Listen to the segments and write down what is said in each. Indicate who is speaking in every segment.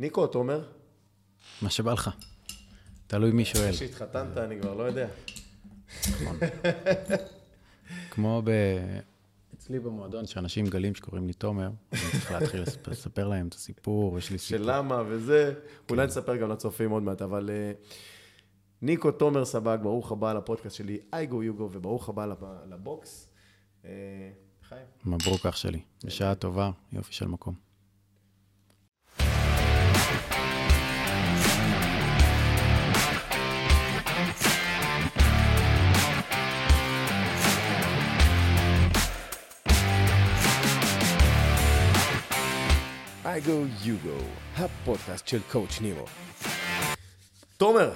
Speaker 1: ניקו, תומר?
Speaker 2: מה שבא לך. תלוי מי שואל.
Speaker 1: כשהתחתנת, אני כבר לא יודע.
Speaker 2: כמו ב... אצלי במועדון, שאנשים מגלים שקוראים לי תומר, אני צריך להתחיל לספר להם את הסיפור, יש לי סיפור.
Speaker 1: של למה וזה. אולי נספר גם לצופים עוד מעט, אבל אה, ניקו תומר סבג, ברוך הבא לפודקאסט שלי, אייגו יוגו, וברוך הבא לב- לבוקס. אה, חיים.
Speaker 2: מברוק אח שלי. בשעה טובה, יופי של מקום.
Speaker 1: אייגו יוגו, הפודקאסט של קואוצ' נירו. תומר,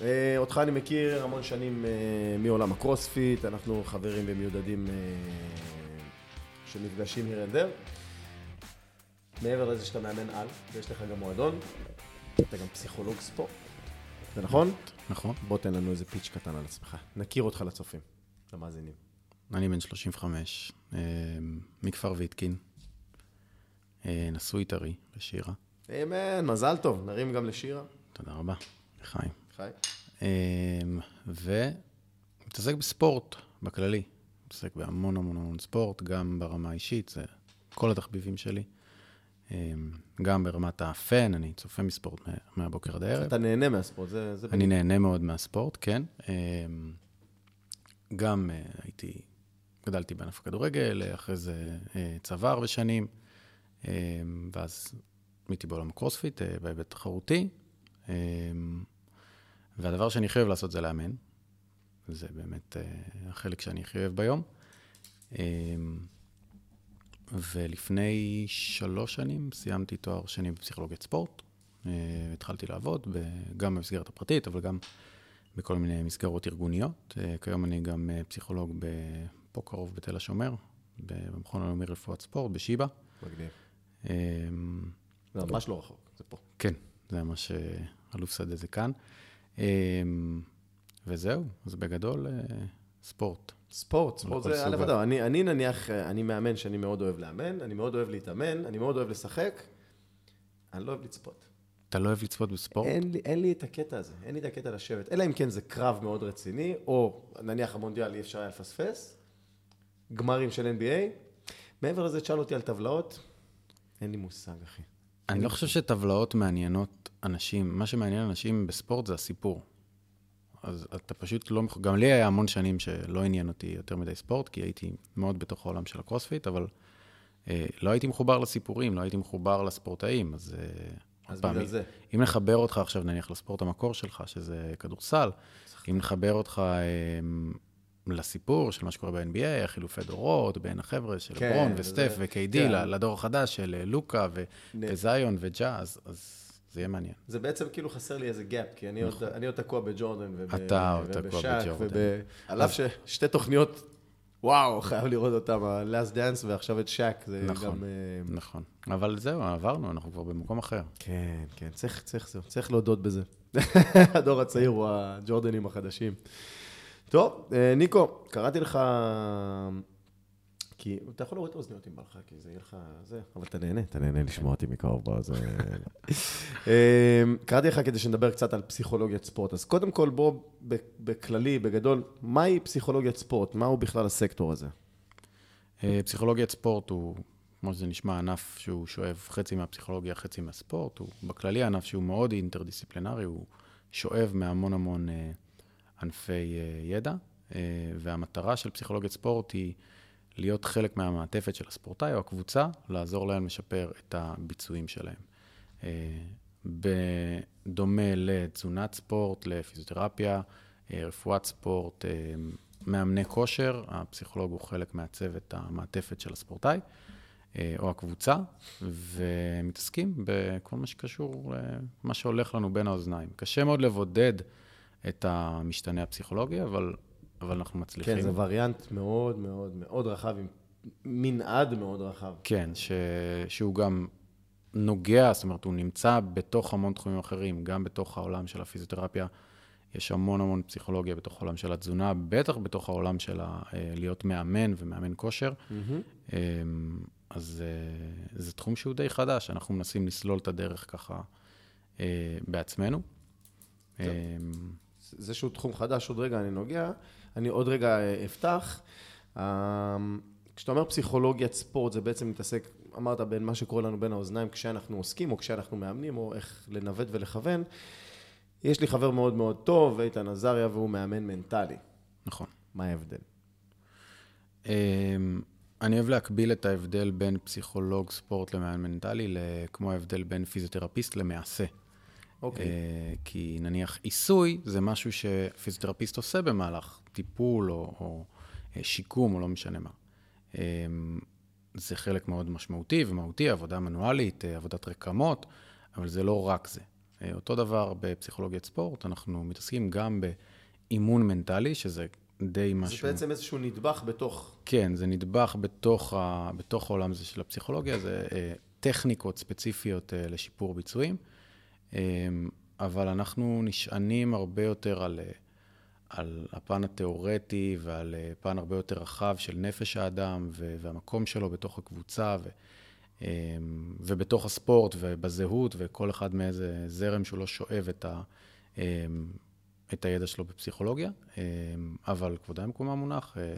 Speaker 1: אה, אותך אני מכיר המון שנים אה, מעולם הקרוספיט, אנחנו חברים ומיודדים אה, שנפגשים here and there. מעבר לזה שאתה מאמן על, ויש לך גם מועדון, אתה גם פסיכולוג ספורט, זה נכון?
Speaker 2: נכון?
Speaker 1: בוא תן לנו איזה פיץ' קטן על עצמך, נכיר אותך לצופים, למאזינים.
Speaker 2: אני בן 35, אה, מכפר ויתקין, אה, נשוי טרי לשירה.
Speaker 1: אמן, מזל טוב, נרים גם לשירה.
Speaker 2: תודה רבה, לחיים.
Speaker 1: חי.
Speaker 2: אמ, ומתעסק בספורט בכללי. מתעסק בהמון המון המון ספורט, גם ברמה האישית, זה כל התחביבים שלי. אמ, גם ברמת הפן, אני צופה מספורט מה- מהבוקר עד הערב.
Speaker 1: אתה נהנה מהספורט, זה... זה
Speaker 2: אני נהנה מאוד מהספורט, כן. אמ, גם אה, הייתי, גדלתי בענף הכדורגל, אחרי זה אה, צבא הרבה שנים, ואז הייתי בעולם הקרוספיט אה, בהיבט תחרותי. אמ, והדבר שאני הכי אוהב לעשות זה לאמן. זה באמת אה, החלק שאני הכי אוהב ביום. אמ, ולפני שלוש שנים סיימתי תואר שני בפסיכולוגיית ספורט. אה, התחלתי לעבוד גם במסגרת הפרטית, אבל גם בכל מיני מסגרות ארגוניות. כיום אני גם פסיכולוג פה קרוב בתל השומר, במכון הלאומי רפואת ספורט, בשיבא.
Speaker 1: מגניב.
Speaker 2: אמ,
Speaker 1: זה ממש לא רחוק, זה פה.
Speaker 2: כן, זה מה שאלוף שדה זה כאן. אמ, וזהו, אז בגדול, אה, ספורט.
Speaker 1: ספורט, ספורט זה א' ת'. אני, אני נניח, אה, אני מאמן שאני מאוד אוהב לאמן, אני מאוד אוהב להתאמן, אני מאוד אוהב לשחק, אני לא אוהב לצפות.
Speaker 2: אתה לא אוהב לצפות בספורט?
Speaker 1: אין לי, אין לי את הקטע הזה, אין לי את הקטע לשבת. אלא אם כן זה קרב מאוד רציני, או נניח המונדיאל אי אפשר היה לפספס, גמרים של NBA. מעבר לזה, תשאל אותי על טבלאות, אין לי מושג, אחי.
Speaker 2: אני לא חושב שטבלאות מעניינות אנשים. מה שמעניין אנשים בספורט זה הסיפור. אז אתה פשוט לא... גם לי היה המון שנים שלא עניין אותי יותר מדי ספורט, כי הייתי מאוד בתוך העולם של הקרוספיט, אבל אה, לא הייתי מחובר לסיפורים, לא הייתי מחובר לספורטאים, אז... אה,
Speaker 1: אז
Speaker 2: פעם,
Speaker 1: בגלל זה.
Speaker 2: אם נחבר אותך עכשיו נניח לספורט המקור שלך, שזה כדורסל, אם נחבר אותך אה, לסיפור של מה שקורה ב-NBA, החילופי דורות בין החבר'ה של
Speaker 1: כן, לברון
Speaker 2: וסטף ו-KD,
Speaker 1: כן.
Speaker 2: לדור החדש של אה, לוקה ו-
Speaker 1: נ-
Speaker 2: וזיון וג'אז, אז זה יהיה מעניין.
Speaker 1: זה בעצם כאילו חסר לי איזה gap, כי אני, עוד, אני עוד תקוע בג'ורדן וב,
Speaker 2: נכון. אתה עוד תקוע
Speaker 1: ובשאק,
Speaker 2: בג'ורדן.
Speaker 1: וב... על אף ששתי תוכניות, וואו, חייב לראות אותם, ה-Last Dance ועכשיו את שאק, זה
Speaker 2: נכון.
Speaker 1: גם... אה,
Speaker 2: נכון. אבל זהו, עברנו, אנחנו כבר במקום אחר.
Speaker 1: כן, כן, צריך, צריך, זהו, צריך להודות בזה. הדור הצעיר הוא הג'ורדנים החדשים. טוב, אה, ניקו, קראתי לך... כי אתה יכול להוריד את האוזניות אם בא לך, כי זה יהיה לך זה, אבל אתה נהנה, אתה נהנה לשמוע אותי מקרוב באוזן. אה, קראתי לך כדי שנדבר קצת על פסיכולוגיית ספורט. אז קודם כל, בוא, בכללי, בגדול, מהי פסיכולוגיית ספורט? מהו בכלל הסקטור הזה?
Speaker 2: אה, פסיכולוגיית ספורט הוא, כמו שזה נשמע, ענף שהוא שואב חצי מהפסיכולוגיה, חצי מהספורט. הוא בכללי ענף שהוא מאוד אינטרדיסציפלינרי, הוא שואב מהמון המון אה, ענפי אה, ידע, אה, והמטרה של פסיכולוגיית ספורט היא להיות חלק מהמעטפת של הספורטאי או הקבוצה, לעזור להם לשפר את הביצועים שלהם. אה, בדומה לתזונת ספורט, לפיזיותרפיה, רפואת ספורט, מאמני כושר, הפסיכולוג הוא חלק מהצוות המעטפת של הספורטאי או הקבוצה, ומתעסקים בכל מה שקשור למה שהולך לנו בין האוזניים. קשה מאוד לבודד את המשתנה הפסיכולוגי, אבל, אבל אנחנו מצליחים.
Speaker 1: כן, זה וריאנט מאוד מאוד מאוד רחב, עם מנעד מאוד רחב.
Speaker 2: כן, ש... שהוא גם נוגע, זאת אומרת, הוא נמצא בתוך המון תחומים אחרים, גם בתוך העולם של הפיזיותרפיה. יש המון המון פסיכולוגיה בתוך העולם של התזונה, בטח בתוך העולם של ה... אה, להיות מאמן ומאמן כושר. אמ, אז אה, זה תחום שהוא די חדש, אנחנו מנסים לסלול את הדרך ככה בעצמנו.
Speaker 1: זה שהוא תחום חדש, עוד רגע אני נוגע, אני עוד רגע אפתח. כשאתה אומר פסיכולוגיית ספורט, זה בעצם מתעסק, אמרת, בין מה שקורה לנו בין האוזניים כשאנחנו עוסקים, או כשאנחנו מאמנים, או איך לנווט ולכוון. יש לי חבר מאוד מאוד טוב, איתן עזריה, והוא מאמן מנטלי.
Speaker 2: נכון.
Speaker 1: מה ההבדל?
Speaker 2: אמ, אני אוהב להקביל את ההבדל בין פסיכולוג ספורט למאמן מנטלי, כמו ההבדל בין פיזיותרפיסט למעשה.
Speaker 1: אוקיי. Okay.
Speaker 2: כי נניח עיסוי זה משהו שפיזיותרפיסט עושה במהלך טיפול או, או אה, שיקום או לא משנה מה. אמ, זה חלק מאוד משמעותי ומהותי, עבודה מנואלית, אה, עבודת רקמות, אבל זה לא רק זה. אה, אותו דבר בפסיכולוגיית ספורט, אנחנו מתעסקים גם באימון מנטלי, שזה די משהו...
Speaker 1: זה בעצם איזשהו נדבך בתוך...
Speaker 2: כן, זה נדבך בתוך, ה... בתוך העולם הזה של הפסיכולוגיה, זה טכניקות ספציפיות לשיפור ביצועים. אמ, אבל אנחנו נשענים הרבה יותר על, על הפן התיאורטי ועל פן הרבה יותר רחב של נפש האדם והמקום שלו בתוך הקבוצה ו, אמ, ובתוך הספורט ובזהות, וכל אחד מאיזה זרם שהוא לא שואב את, ה, אמ, את הידע שלו בפסיכולוגיה. אבל כבודה במקומה מונח, אה,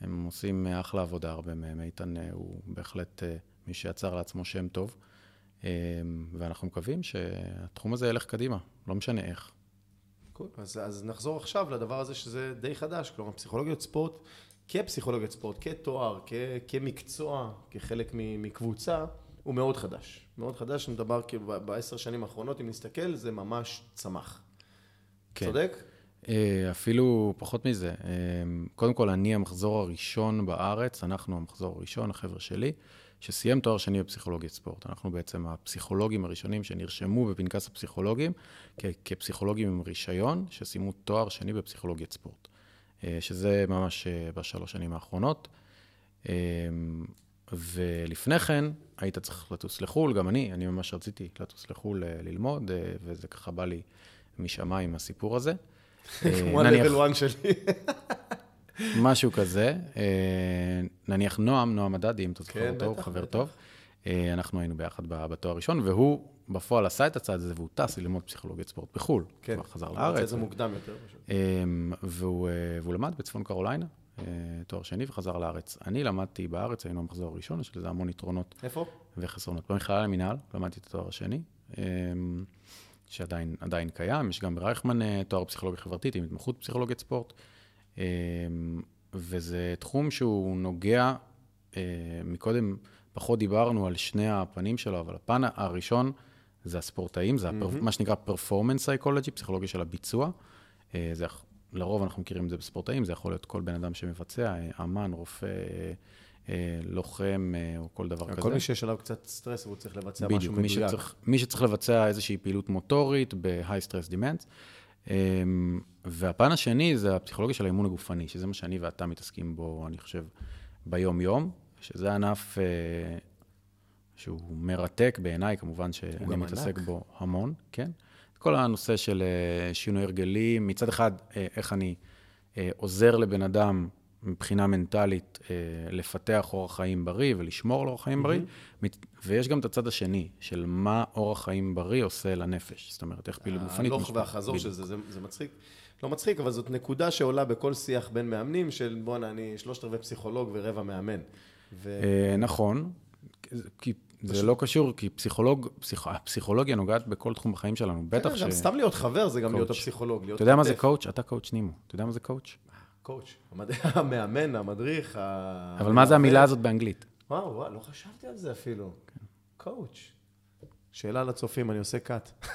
Speaker 2: הם עושים אחלה עבודה, הרבה מהם. איתן אה, הוא בהחלט אה, מי שיצר לעצמו שם טוב. אמ, ואנחנו מקווים שהתחום הזה ילך קדימה, לא משנה איך.
Speaker 1: קול, אז, אז נחזור עכשיו לדבר הזה שזה די חדש, כלומר פסיכולוגיות ספורט, כפסיכולוגיות ספורט, כתואר, כ, כמקצוע, כחלק מקבוצה, הוא מאוד חדש. מאוד חדש, מדבר כאילו בעשר שנים האחרונות, אם נסתכל, זה ממש צמח. כן. צודק?
Speaker 2: אה, אפילו פחות מזה. אמ, קודם כל, אני המחזור הראשון בארץ, אנחנו המחזור הראשון, החבר'ה שלי. שסיים תואר שני בפסיכולוגיית ספורט. אנחנו בעצם הפסיכולוגים הראשונים שנרשמו בפנקס הפסיכולוגים כ- כפסיכולוגים עם רישיון, שסיימו תואר שני בפסיכולוגיית ספורט. אה, שזה ממש אה, בשלוש שנים האחרונות. אה, ולפני כן, היית צריך לטוס לחו"ל, גם אני, אני ממש רציתי לטוס לחו"ל ללמוד, וזה ככה בא לי משמיים, הסיפור הזה.
Speaker 1: כמו ה-level 1 שלי.
Speaker 2: משהו כזה. אה, נניח נועם, נועם מדדי, אם אתה זוכר כן, אותו, חבר טוב. אה, אנחנו היינו ביחד בתואר הראשון, והוא בפועל עשה את הצעד הזה, והוא טס ללמוד פסיכולוגיית ספורט בחו"ל.
Speaker 1: כן,
Speaker 2: הוא חזר לארץ. הוא
Speaker 1: זה מוקדם יותר.
Speaker 2: אה, והוא, והוא למד בצפון קרוליינה, תואר שני, וחזר לארץ. אני למדתי בארץ, היינו המחזור הראשון, יש לזה המון יתרונות.
Speaker 1: איפה?
Speaker 2: וחסרונות. במכללה למינהל, למדתי את התואר השני, שעדיין קיים. יש גם ברייכמן תואר פסיכולוגיה חברתית עם התמחות פסיכולוגיית ספורט. אמ, וזה תחום שהוא נוגע, אה, מקודם פחות דיברנו על שני הפנים שלו, אבל הפן הראשון זה הספורטאים, זה mm-hmm. מה שנקרא performance psychology, פסיכולוגיה של הביצוע. אה, זה, לרוב אנחנו מכירים את זה בספורטאים, זה יכול להיות כל בן אדם שמבצע, אה, אמן, רופא, לוחם או כל דבר כזה.
Speaker 1: כל מי שיש עליו קצת סטרס והוא צריך לבצע בדיוק, משהו מדויק.
Speaker 2: בדיוק, מי שצריך לבצע איזושהי פעילות מוטורית ב-high stress demands. אמ, והפן השני זה הפסיכולוגיה של האימון הגופני, שזה מה שאני ואתה מתעסקים בו, אני חושב, ביום-יום, שזה ענף אה, שהוא מרתק בעיניי, כמובן שאני מתעסק ענק. בו המון, כן? כל הנושא של אה, שינוי הרגלים, מצד אחד, אה, איך אני עוזר לבן אדם מבחינה מנטלית אה, לפתח אורח חיים בריא ולשמור על אורח חיים בריא, mm-hmm. ויש גם את הצד השני, של מה אורח חיים בריא עושה לנפש. זאת אומרת, איך פעילות גופנית...
Speaker 1: ההלוך והחזור של זה, זה, מצחיק. לא מצחיק, אבל זאת נקודה שעולה בכל שיח בין מאמנים, של בואנה, אני שלושת רבעי פסיכולוג ורבע מאמן.
Speaker 2: ו... אה, נכון, כי זה לא קשור, כי פסיכולוג, פסיכ... הפסיכולוגיה נוגעת בכל תחום בחיים שלנו, בטח כן, ש...
Speaker 1: גם סתם להיות חבר זה גם להיות הפסיכולוג.
Speaker 2: אתה יודע מה זה coach? אתה coach נימו. אתה יודע מה זה coach?
Speaker 1: coach, המאמן, המדריך.
Speaker 2: אבל מה זה המילה הזאת באנגלית?
Speaker 1: וואו, וואו, לא חשבתי על זה אפילו. coach. שאלה לצופים, אני עושה cut.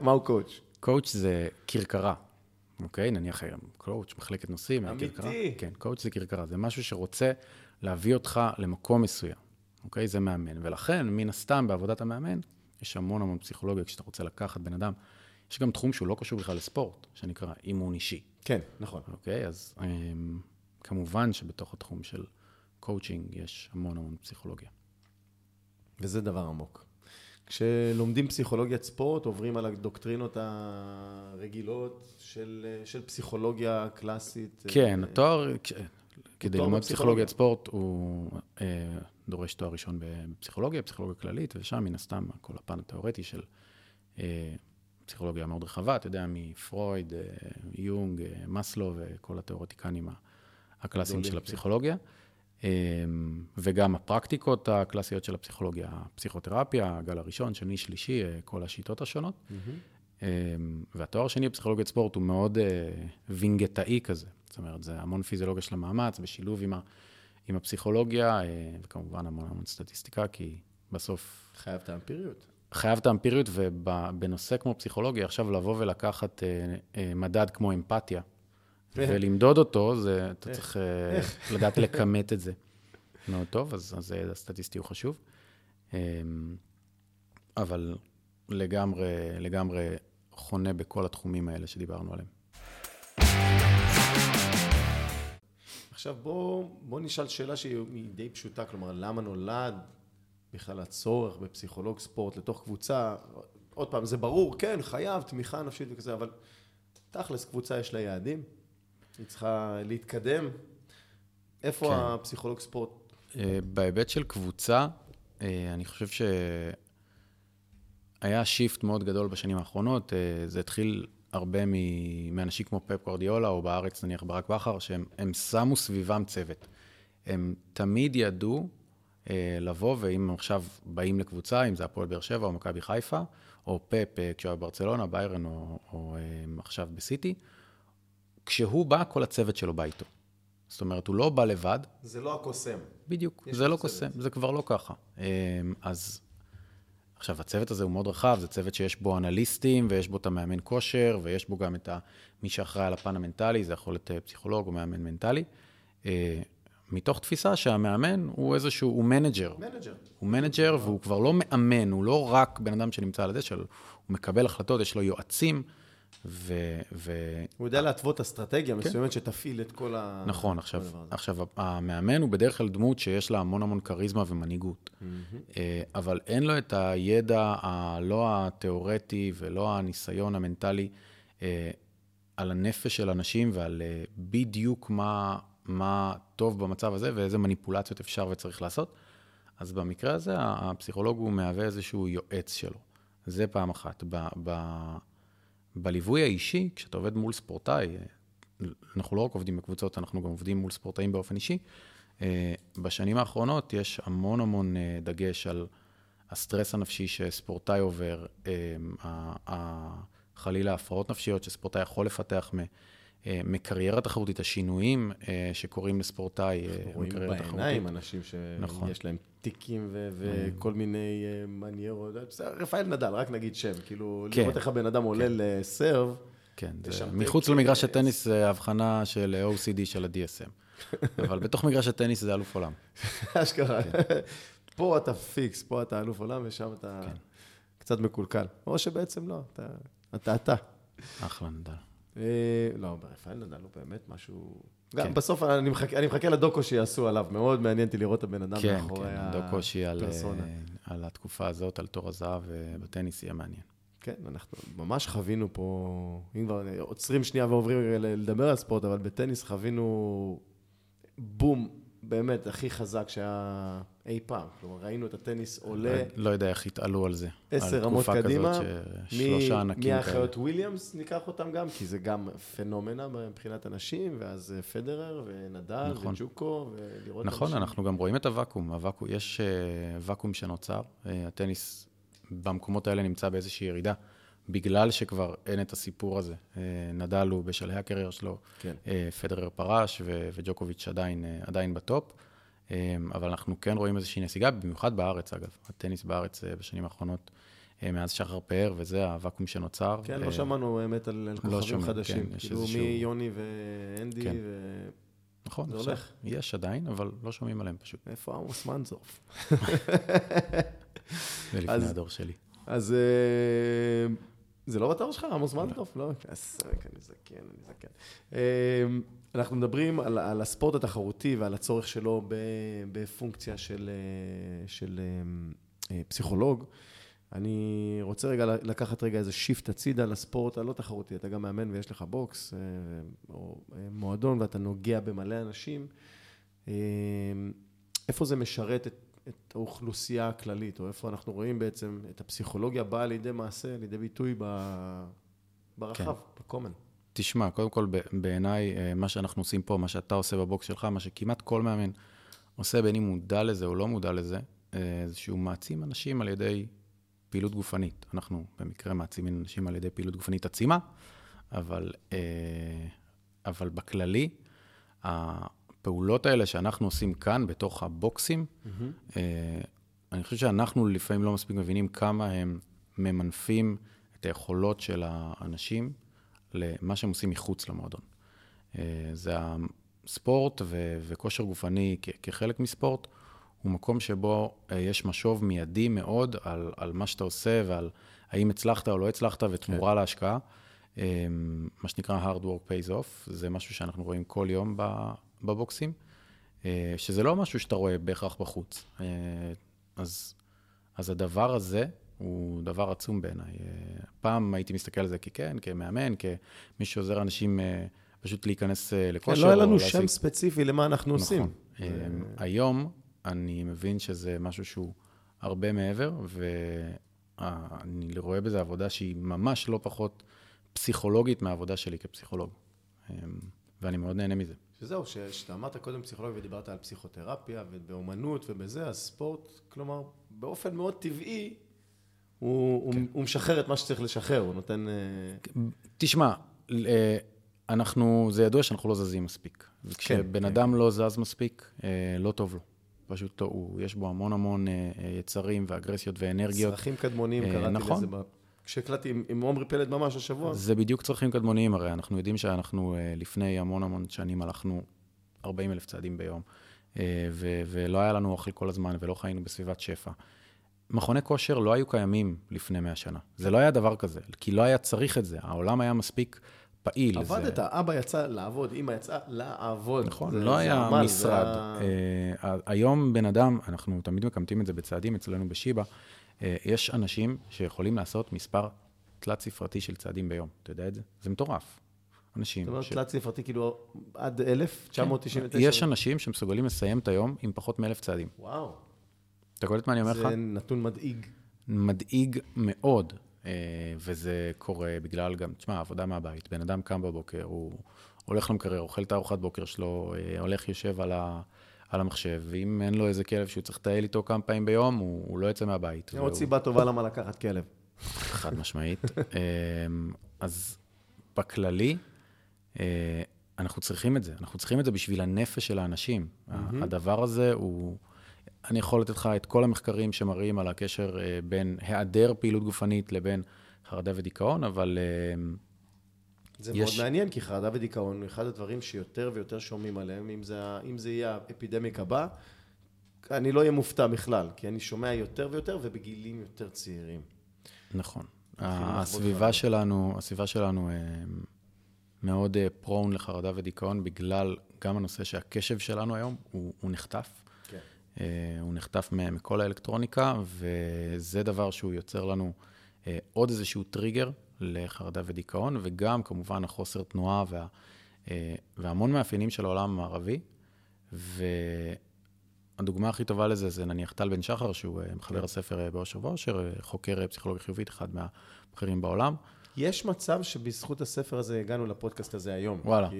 Speaker 1: מהו coach?
Speaker 2: coach זה כרכרה, אוקיי? נניח coach, מחלקת נוסעים,
Speaker 1: אמיתי.
Speaker 2: כן, coach זה כרכרה. זה משהו שרוצה להביא אותך למקום מסוים, אוקיי? זה מאמן. ולכן, מן הסתם, בעבודת המאמן, יש המון המון פסיכולוגיה כשאתה רוצה לקחת בן אדם. יש גם תחום שהוא לא קשור בכלל לספורט, שנקרא אימון אישי.
Speaker 1: כן, נכון.
Speaker 2: אוקיי, אז um, כמובן שבתוך התחום של קואוצ'ינג יש המון המון פסיכולוגיה.
Speaker 1: וזה דבר עמוק. כשלומדים פסיכולוגיית ספורט, עוברים על הדוקטרינות הרגילות של, של פסיכולוגיה קלאסית.
Speaker 2: כן, אה, התואר, כדי ללמוד פסיכולוגיית ספורט, הוא אה, דורש תואר ראשון בפסיכולוגיה, פסיכולוגיה כללית, ושם מן הסתם כל הפן התיאורטי של פסיכולוגיה מאוד רחבה, אתה יודע, מפרויד, יונג, מאסלו וכל התיאורטיקנים הקלאסיים של הפסיכולוגיה. וגם הפרקטיקות הקלאסיות של הפסיכולוגיה, הפסיכותרפיה, הגל הראשון, שני, שלישי, כל השיטות השונות. Mm-hmm. והתואר השני בפסיכולוגיית ספורט הוא מאוד וינגטאי כזה. זאת אומרת, זה המון פיזיולוגיה של המאמץ, בשילוב עם, ה, עם הפסיכולוגיה, וכמובן המון המון סטטיסטיקה, כי בסוף...
Speaker 1: חייב את האמפיריות.
Speaker 2: חייב את האמפיריות, ובנושא כמו פסיכולוגיה, עכשיו לבוא ולקחת מדד כמו אמפתיה, ולמדוד אותו, זה, אתה צריך לדעת לכמת את זה. מאוד טוב, אז, אז הסטטיסטי הוא חשוב. אבל לגמרי, לגמרי חונה בכל התחומים האלה שדיברנו עליהם.
Speaker 1: עכשיו בוא, בוא נשאל שאלה שהיא די פשוטה, כלומר, למה נולד בכלל הצורך בפסיכולוג ספורט לתוך קבוצה? עוד פעם, זה ברור, כן, חייב, תמיכה נפשית וכזה, אבל תכלס, קבוצה יש לה יעדים, היא צריכה להתקדם. איפה כן. הפסיכולוג ספורט?
Speaker 2: בהיבט של קבוצה, אני חושב שהיה שיפט מאוד גדול בשנים האחרונות. זה התחיל הרבה מאנשים כמו פפ קורדיולה, או בארץ נניח ברק בכר, שהם שמו סביבם צוות. הם תמיד ידעו אה, לבוא, ואם עכשיו באים לקבוצה, אם זה הפועל באר שבע או מכבי חיפה, או פפ אה, כשהוא היה בברצלונה, ביירן או, או אה, עכשיו בסיטי, כשהוא בא, כל הצוות שלו בא איתו. זאת אומרת, הוא לא בא לבד.
Speaker 1: זה לא הקוסם.
Speaker 2: בדיוק, זה לא קוסם, זה כבר לא ככה. אז עכשיו, הצוות הזה הוא מאוד רחב, זה צוות שיש בו אנליסטים, ויש בו את המאמן כושר, ויש בו גם את מי שאחראי על הפן המנטלי, זה יכול להיות פסיכולוג או מאמן מנטלי. מתוך תפיסה שהמאמן הוא איזשהו, הוא manager.
Speaker 1: manager.
Speaker 2: הוא manager, והוא כבר לא מאמן, הוא לא רק בן אדם שנמצא על הדשא, הוא מקבל החלטות, יש לו יועצים, ו... ו...
Speaker 1: הוא יודע להתוות אסטרטגיה כן. מסוימת שתפעיל את כל ה...
Speaker 2: נכון, עכשיו, עכשיו, המאמן הוא בדרך כלל דמות שיש לה המון המון כריזמה ומנהיגות, mm-hmm. אבל אין לו את הידע הלא התיאורטי ולא הניסיון המנטלי אה, על הנפש של אנשים ועל אה, בדיוק מה... מה טוב במצב הזה ואיזה מניפולציות אפשר וצריך לעשות. אז במקרה הזה, הפסיכולוג הוא מהווה איזשהו יועץ שלו. זה פעם אחת. ב, ב, בליווי האישי, כשאתה עובד מול ספורטאי, אנחנו לא רק עובדים בקבוצות, אנחנו גם עובדים מול ספורטאים באופן אישי. אה, בשנים האחרונות יש המון המון אה, דגש על הסטרס הנפשי שספורטאי עובר, אה, חלילה הפרעות נפשיות שספורטאי יכול לפתח מקריירה תחרותית, השינויים אה, שקורים לספורטאי
Speaker 1: מקריירה תחרותית. אנחנו רואים בעיניים אנשים שיש נכון. להם טיקים וכל מיני אה, מניירות. רפאל נדל, רק נגיד שם, כאילו, כן. לראות איך הבן אדם עולה כן. לסרב.
Speaker 2: כן, מחוץ למגרש הטניס זה הבחנה של OCD של ה-DSM. אבל בתוך מגרש הטניס זה אלוף עולם.
Speaker 1: אשכרה. כן. פה אתה פיקס, פה אתה אלוף עולם, ושם אתה קצת מקולקל. או שבעצם לא, אתה אתה.
Speaker 2: אחלה נדל.
Speaker 1: אה, לא, ברפאל נדל הוא באמת משהו... גם כן. בסוף אני מחכה, לדוקו שיעשו עליו, מאוד מעניין אותי לראות את הבן אדם
Speaker 2: כן, מאחורי כן, הפרסונה. כן, דוקו שיהיה על, על התקופה הזאת, על תור הזהב בטניס, יהיה מעניין.
Speaker 1: כן, אנחנו ממש חווינו פה, אם כבר עוצרים שנייה ועוברים לדבר על ספורט, אבל בטניס חווינו בום באמת הכי חזק שהיה אי פעם. כלומר, ראינו את הטניס עולה...
Speaker 2: לא, יודע איך התעלו על זה.
Speaker 1: עשר רמות קדימה.
Speaker 2: על תקופה כזאת ששלושה ענקים
Speaker 1: כאלה. מהאחיות וויליאמס ניקח אותם גם, כי זה גם פנומנה מבחינת הנשים, ואז פדרר ונדל נכון. וג'וקו, ולראות...
Speaker 2: נכון, אנשים. אנחנו גם רואים את הוואקום. הוואקום יש uh, ואקום שנוצר. Uh, הטניס במקומות האלה נמצא באיזושהי ירידה. בגלל שכבר אין את הסיפור הזה. אה, נדל הוא בשלהי הקריירה שלו, כן. אה, פדרר פרש וג'וקוביץ' עדיין, אה, עדיין בטופ, אבל אנחנו כן רואים איזושהי נסיגה, במיוחד בארץ אגב. הטניס בארץ בשנים האחרונות, מאז שחר פאר, וזה הוואקום שנוצר.
Speaker 1: כן, לא שמענו באמת על לא כוכבים שומע, חדשים. כן, כאילו איזשהו... מיוני ואנדי, כן. ו...
Speaker 2: נכון, זה הולך. יש עדיין, אבל לא שומעים עליהם פשוט.
Speaker 1: איפה עמוס מנסדורף?
Speaker 2: זה לפני הדור שלי.
Speaker 1: אז זה לא בדור שלך, עמוס מנסדורף? לא, עסק, אני זקן, אני זקן. אמ, אנחנו מדברים על, על הספורט התחרותי ועל הצורך שלו בפונקציה של, אה, של אמ, אה, פסיכולוג. אני רוצה רגע לקחת רגע איזה shift הצידה לספורט הלא תחרותי. אתה גם מאמן ויש לך box אה, או מועדון ואתה נוגע במלא אנשים. אמ, איפה זה משרת את, את האוכלוסייה הכללית, או איפה אנחנו רואים בעצם את הפסיכולוגיה באה לידי מעשה, לידי ביטוי ב... ברחב, כן. בקומן.
Speaker 2: תשמע, קודם כל, בעיניי, אה, מה שאנחנו עושים פה, מה שאתה עושה בבוקס שלך, מה שכמעט כל מאמן עושה, בין אם מודע לזה או לא מודע לזה, אה, זה שהוא מעצים אנשים על ידי פעילות גופנית. אנחנו במקרה מעצימים אנשים על ידי פעילות גופנית עצימה, אבל, אה, אבל בכללי, הפעולות האלה שאנחנו עושים כאן, בתוך הבוקסים, mm-hmm. אני חושב שאנחנו לפעמים לא מספיק מבינים כמה הם ממנפים את היכולות של האנשים למה שהם עושים מחוץ למועדון. זה הספורט ו- וכושר גופני כ- כחלק מספורט, הוא מקום שבו יש משוב מיידי מאוד על, על מה שאתה עושה ועל האם הצלחת או לא הצלחת ותמורה כן. להשקעה. מה שנקרא hard work pays off, זה משהו שאנחנו רואים כל יום בבוקסים, אה, שזה לא משהו שאתה רואה בהכרח בחוץ. אה, אז, אז הדבר הזה הוא דבר עצום בעיניי. אה, פעם הייתי מסתכל על זה ככן, כמאמן, כמי שעוזר לאנשים פשוט להיכנס לכושר.
Speaker 1: כן, לא היה לנו שם להשיג... ספציפי למה אנחנו נכון. עושים.
Speaker 2: היום אני מבין שזה משהו שהוא הרבה מעבר, ואני רואה בזה עבודה שהיא ממש לא פחות פסיכולוגית מהעבודה שלי כפסיכולוג. ואני מאוד נהנה מזה.
Speaker 1: שזהו, כשאתה אמרת קודם פסיכולוג ודיברת על פסיכותרפיה ובאומנות ובזה, אז ספורט, כלומר, באופן מאוד טבעי, הוא, כן. הוא, הוא משחרר את מה שצריך לשחרר, הוא נותן... אה,
Speaker 2: תשמע, אה, אנחנו, זה ידוע שאנחנו לא זזים מספיק. וכשבן כן, אדם כן. לא זז מספיק, אה, לא טוב לו. פשוט הוא, יש בו המון המון יצרים ואגרסיות ואנרגיות.
Speaker 1: צרכים קדמונים, קראתי נכון. לזה כשהקלטתי עם עומרי פלד ממש השבוע.
Speaker 2: זה בדיוק צרכים קדמוניים, הרי אנחנו יודעים שאנחנו אה, לפני המון המון שנים הלכנו 40 אלף צעדים ביום, אה, ו- ולא היה לנו אוכל כל הזמן ולא חיינו בסביבת שפע. מכוני כושר לא היו קיימים לפני 100 שנה. זה לא היה דבר כזה, כי לא היה צריך את זה. העולם היה מספיק פעיל.
Speaker 1: עבדת, זה... אבא יצא לעבוד, אמא יצאה לעבוד.
Speaker 2: נכון, זה, לא זה היה עמל, משרד. זה... Uh, היום בן אדם, אנחנו תמיד מקמטים את זה בצעדים אצלנו בשיבא, אה, יש אנשים שיכולים לעשות מספר תלת-ספרתי של צעדים ביום. אתה יודע את זה? זה מטורף.
Speaker 1: אנשים... זאת אומרת, ש... תלת-ספרתי כאילו עד 1,999? כן.
Speaker 2: יש אנשים שמסוגלים לסיים את היום עם פחות מאלף צעדים.
Speaker 1: וואו.
Speaker 2: אתה קולט מה אני אומר לך?
Speaker 1: זה נתון מדאיג.
Speaker 2: מדאיג מאוד, אה, וזה קורה בגלל גם, תשמע, עבודה מהבית. בן אדם קם בבוקר, הוא הולך למקרר, אוכל את הארוחת בוקר שלו, אה, הולך, יושב על ה... על המחשב, ואם אין לו איזה כלב שהוא צריך לטייל איתו כמה פעמים ביום, הוא, הוא לא יוצא מהבית.
Speaker 1: זה עוד סיבה טובה למה לקחת כלב.
Speaker 2: חד משמעית. אמ, אז בכללי, אה, אנחנו צריכים את זה. אנחנו צריכים את זה בשביל הנפש של האנשים. הדבר הזה הוא... אני יכול לתת לך את כל המחקרים שמראים על הקשר אה, בין היעדר פעילות גופנית לבין חרדה ודיכאון, אבל...
Speaker 1: זה יש... מאוד מעניין, כי חרדה ודיכאון אחד הדברים שיותר ויותר שומעים עליהם, אם זה, אם זה יהיה האפידמיק הבא, אני לא אהיה מופתע בכלל, כי אני שומע יותר ויותר ובגילים יותר צעירים.
Speaker 2: נכון. הסביבה שלנו, הסביבה שלנו אה, מאוד פרון אה, לחרדה ודיכאון, בגלל גם הנושא שהקשב שלנו היום הוא, הוא נחטף. כן. אה, הוא נחטף מכל האלקטרוניקה, וזה דבר שהוא יוצר לנו עוד איזשהו טריגר לחרדה ודיכאון, וגם כמובן החוסר תנועה וה, אה, והמון מאפיינים של העולם המערבי. והדוגמה הכי טובה לזה זה נניח טל בן שחר, שהוא אה, מחבר כן. הספר אה, באושר ואושר, חוקר פסיכולוגיה חיובית, אחד מהבכירים בעולם.
Speaker 1: יש מצב שבזכות הספר הזה הגענו לפודקאסט הזה היום.
Speaker 2: וואלה. כי...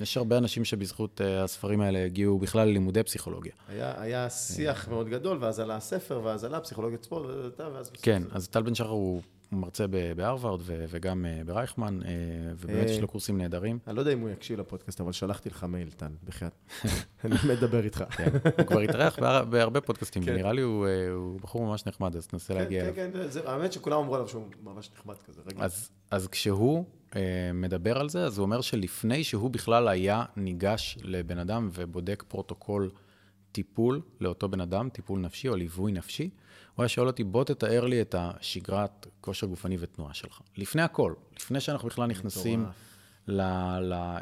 Speaker 2: יש הרבה אנשים שבזכות הספרים האלה הגיעו בכלל ללימודי פסיכולוגיה.
Speaker 1: היה, היה שיח מאוד גדול, ואז עלה הספר, ואז עלה פסיכולוגיית ספורט, ואז...
Speaker 2: כן, אז טל בן שחר הוא הוא מרצה בהרווארד וגם אה, ברייכמן, אה, ובאמת יש לו קורסים נהדרים.
Speaker 1: אני לא יודע אם הוא יקשיב לפודקאסט, אבל שלחתי לך מייל, טל, בחייאת. אני מדבר איתך.
Speaker 2: כן, הוא כבר התארח בהרבה פודקאסטים, כן. ונראה לי אה, הוא בחור ממש נחמד, אז תנסה
Speaker 1: כן,
Speaker 2: להגיע
Speaker 1: אליו. כן, כן, האמת שכולם אמרו עליו שהוא ממש נחמד כזה, רגיל.
Speaker 2: אז כשהוא מדבר על זה, אז הוא אומר שלפני שהוא בכלל היה ניגש לבן אדם ובודק פרוטוקול טיפול לאותו בן אדם, טיפול נפשי או ליווי נפשי, הוא היה שואל אותי, בוא תתאר לי את השגרת כושר גופני ותנועה שלך. לפני הכל, לפני שאנחנו בכלל נכנסים ל, ל, אה,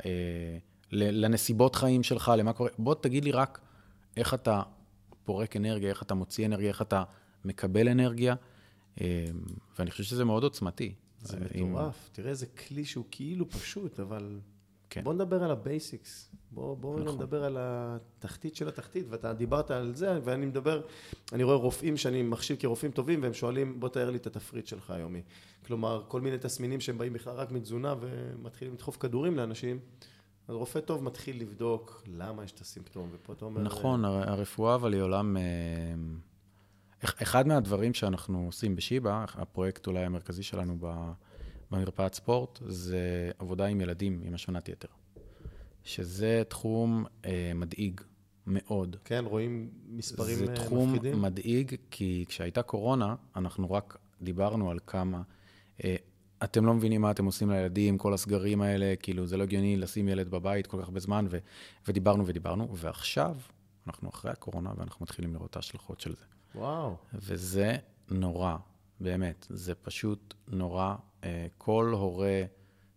Speaker 2: ל, לנסיבות חיים שלך, למה קורה, בוא תגיד לי רק איך אתה פורק אנרגיה, איך אתה מוציא אנרגיה, איך אתה מקבל אנרגיה, אה, ואני חושב שזה מאוד עוצמתי.
Speaker 1: זה מטורף, עם... תראה איזה כלי שהוא כאילו פשוט, אבל כן. בוא נדבר על ה basics. בואו בוא
Speaker 2: נכון.
Speaker 1: נדבר על התחתית של התחתית, ואתה דיברת על זה, ואני מדבר, אני רואה רופאים שאני מחשיב כרופאים טובים, והם שואלים, בוא תאר לי את התפריט שלך היומי. כלומר, כל מיני תסמינים שהם באים בכלל רק מתזונה, ומתחילים לדחוף כדורים לאנשים, אז רופא טוב מתחיל לבדוק למה יש את הסימפטום, ופה אתה אומר...
Speaker 2: נכון, הר- הרפואה אבל היא עולם... אה, אח- אחד מהדברים שאנחנו עושים בשיבא, הפרויקט אולי המרכזי שלנו ב- במרפאת ספורט, זה עבודה עם ילדים עם השמנת יתר. שזה תחום אה, מדאיג מאוד.
Speaker 1: כן, רואים מספרים
Speaker 2: זה
Speaker 1: אה,
Speaker 2: תחום
Speaker 1: מפחידים.
Speaker 2: מדאיג, כי כשהייתה קורונה, אנחנו רק דיברנו על כמה... אה, אתם לא מבינים מה אתם עושים לילדים, כל הסגרים האלה, כאילו, זה לא הגיוני לשים ילד בבית כל כך הרבה זמן, ו- ודיברנו ודיברנו, ועכשיו אנחנו אחרי הקורונה ואנחנו מתחילים לראות את ההשלכות של זה.
Speaker 1: וואו.
Speaker 2: וזה נורא, באמת, זה פשוט נורא. אה, כל הורה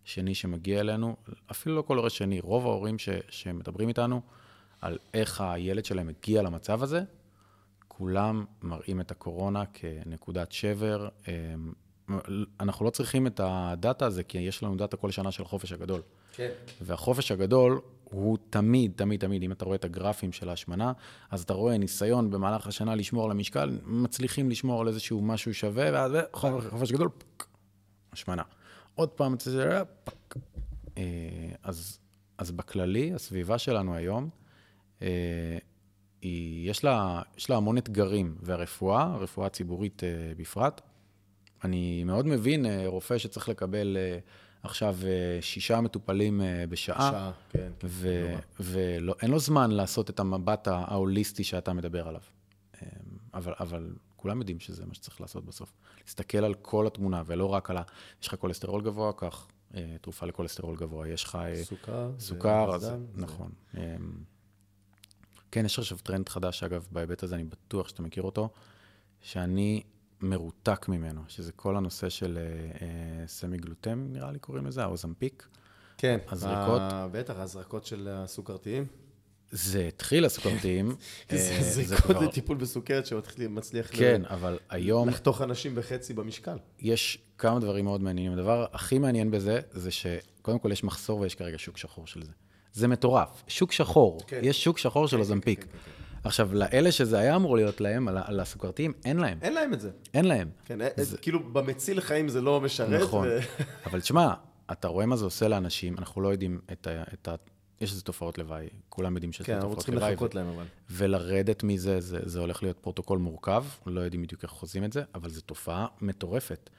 Speaker 2: שני שמגיע אלינו, אפילו לא כל הורה שני, רוב ההורים ש, שמדברים איתנו על איך הילד שלהם הגיע למצב הזה, כולם מראים את הקורונה כנקודת שבר. אה, אנחנו לא צריכים את הדאטה הזה, כי יש לנו דאטה כל שנה של החופש הגדול.
Speaker 1: כן.
Speaker 2: והחופש הגדול הוא תמיד, תמיד, תמיד, אם אתה רואה את הגרפים של ההשמנה, אז אתה רואה ניסיון במהלך השנה לשמור על המשקל, מצליחים לשמור על איזשהו משהו שווה, ואז חופש חופש גדול, פק, השמנה. עוד פעם. אה, אז, אז בכללי, הסביבה שלנו היום, אה, היא, יש, לה, יש לה המון אתגרים, והרפואה, הרפואה הציבורית אה, בפרט, אני מאוד מבין רופא שצריך לקבל עכשיו שישה מטופלים בשעה,
Speaker 1: שעה, כן. כן.
Speaker 2: ואין לו זמן לעשות את המבט ההוליסטי שאתה מדבר עליו. אבל, אבל כולם יודעים שזה מה שצריך לעשות בסוף. להסתכל על כל התמונה, ולא רק על ה... יש לך כולסטרול גבוה, קח אה, תרופה לכולסטרול גבוה. יש לך אה,
Speaker 1: סוכר.
Speaker 2: סוכר, אז
Speaker 1: זה-
Speaker 2: נכון. אה, כן, יש עכשיו טרנד חדש, אגב, בהיבט הזה, אני בטוח שאתה מכיר אותו, שאני מרותק ממנו, שזה כל הנושא של אה, אה, סמי גלוטם, נראה לי קוראים לזה, האוזמפיק.
Speaker 1: כן.
Speaker 2: הזריקות.
Speaker 1: ה- בטח, הזרקות של הסוכרתיים.
Speaker 2: זה התחיל הסוכרתיים.
Speaker 1: זה
Speaker 2: אה,
Speaker 1: זריקות
Speaker 2: כבר-
Speaker 1: לטיפול בסוכרת שמצליח
Speaker 2: כן, אבל היום
Speaker 1: לחתוך אנשים בחצי במשקל.
Speaker 2: יש כמה דברים מאוד מעניינים. הדבר הכי מעניין בזה, זה שקודם כל יש מחסור ויש כרגע שוק שחור של זה. זה מטורף. שוק שחור.
Speaker 1: כן.
Speaker 2: יש שוק שחור של
Speaker 1: כן,
Speaker 2: אוזמפיק.
Speaker 1: כן, כן, כן,
Speaker 2: עכשיו, לאלה שזה היה אמור להיות להם, על הסוכרתיים, אין להם.
Speaker 1: אין להם את זה.
Speaker 2: אין להם.
Speaker 1: כן, כאילו במציל חיים זה לא משרת.
Speaker 2: נכון.
Speaker 1: ו-
Speaker 2: אבל תשמע, אתה רואה מה זה עושה לאנשים, אנחנו לא יודעים את ה... את ה... יש איזה תופעות לוואי, כולם יודעים שיש
Speaker 1: כן,
Speaker 2: לזה
Speaker 1: אנחנו
Speaker 2: תופעות
Speaker 1: צריכים
Speaker 2: לוואי.
Speaker 1: לחכות להם אבל.
Speaker 2: ולרדת מזה, זה, זה הולך להיות פרוטוקול מורכב, לא יודעים בדיוק איך חוזים את זה, אבל זו תופעה מטורפת.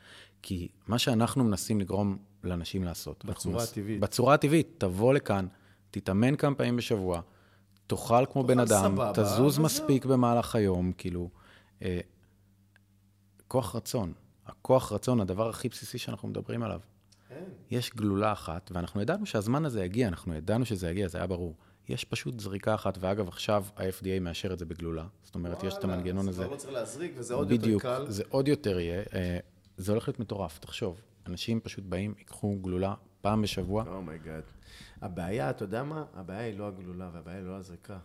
Speaker 2: כי מה שאנחנו מנסים לגרום לאנשים לעשות... אנחנו
Speaker 1: בצורה
Speaker 2: מנס-
Speaker 1: הטבעית.
Speaker 2: בצורה הטבעית, תבוא לכאן, תתאמן כמה פעמים בשבוע, תאכל כמו בן אדם,
Speaker 1: סבבה,
Speaker 2: תזוז
Speaker 1: וזהו.
Speaker 2: מספיק במהלך היום, כאילו... אה, כוח רצון. הכוח רצון, הדבר הכי בסיסי שאנחנו מדברים עליו.
Speaker 1: אין.
Speaker 2: יש גלולה אחת, ואנחנו ידענו שהזמן הזה יגיע, אנחנו ידענו שזה יגיע, זה היה ברור. יש פשוט זריקה אחת, ואגב, עכשיו ה-FDA מאשר את זה בגלולה. זאת אומרת, יש את המנגנון הזה.
Speaker 1: לא צריך להזריק וזה עוד
Speaker 2: בדיוק,
Speaker 1: יותר קל.
Speaker 2: זה עוד יותר יהיה. אה, זה הולך להיות מטורף, תחשוב. אנשים פשוט באים, ייקחו גלולה פעם בשבוע.
Speaker 1: Oh my god. Oh הבעיה, אתה יודע מה? הבעיה היא לא הגלולה והבעיה היא לא הזריקה.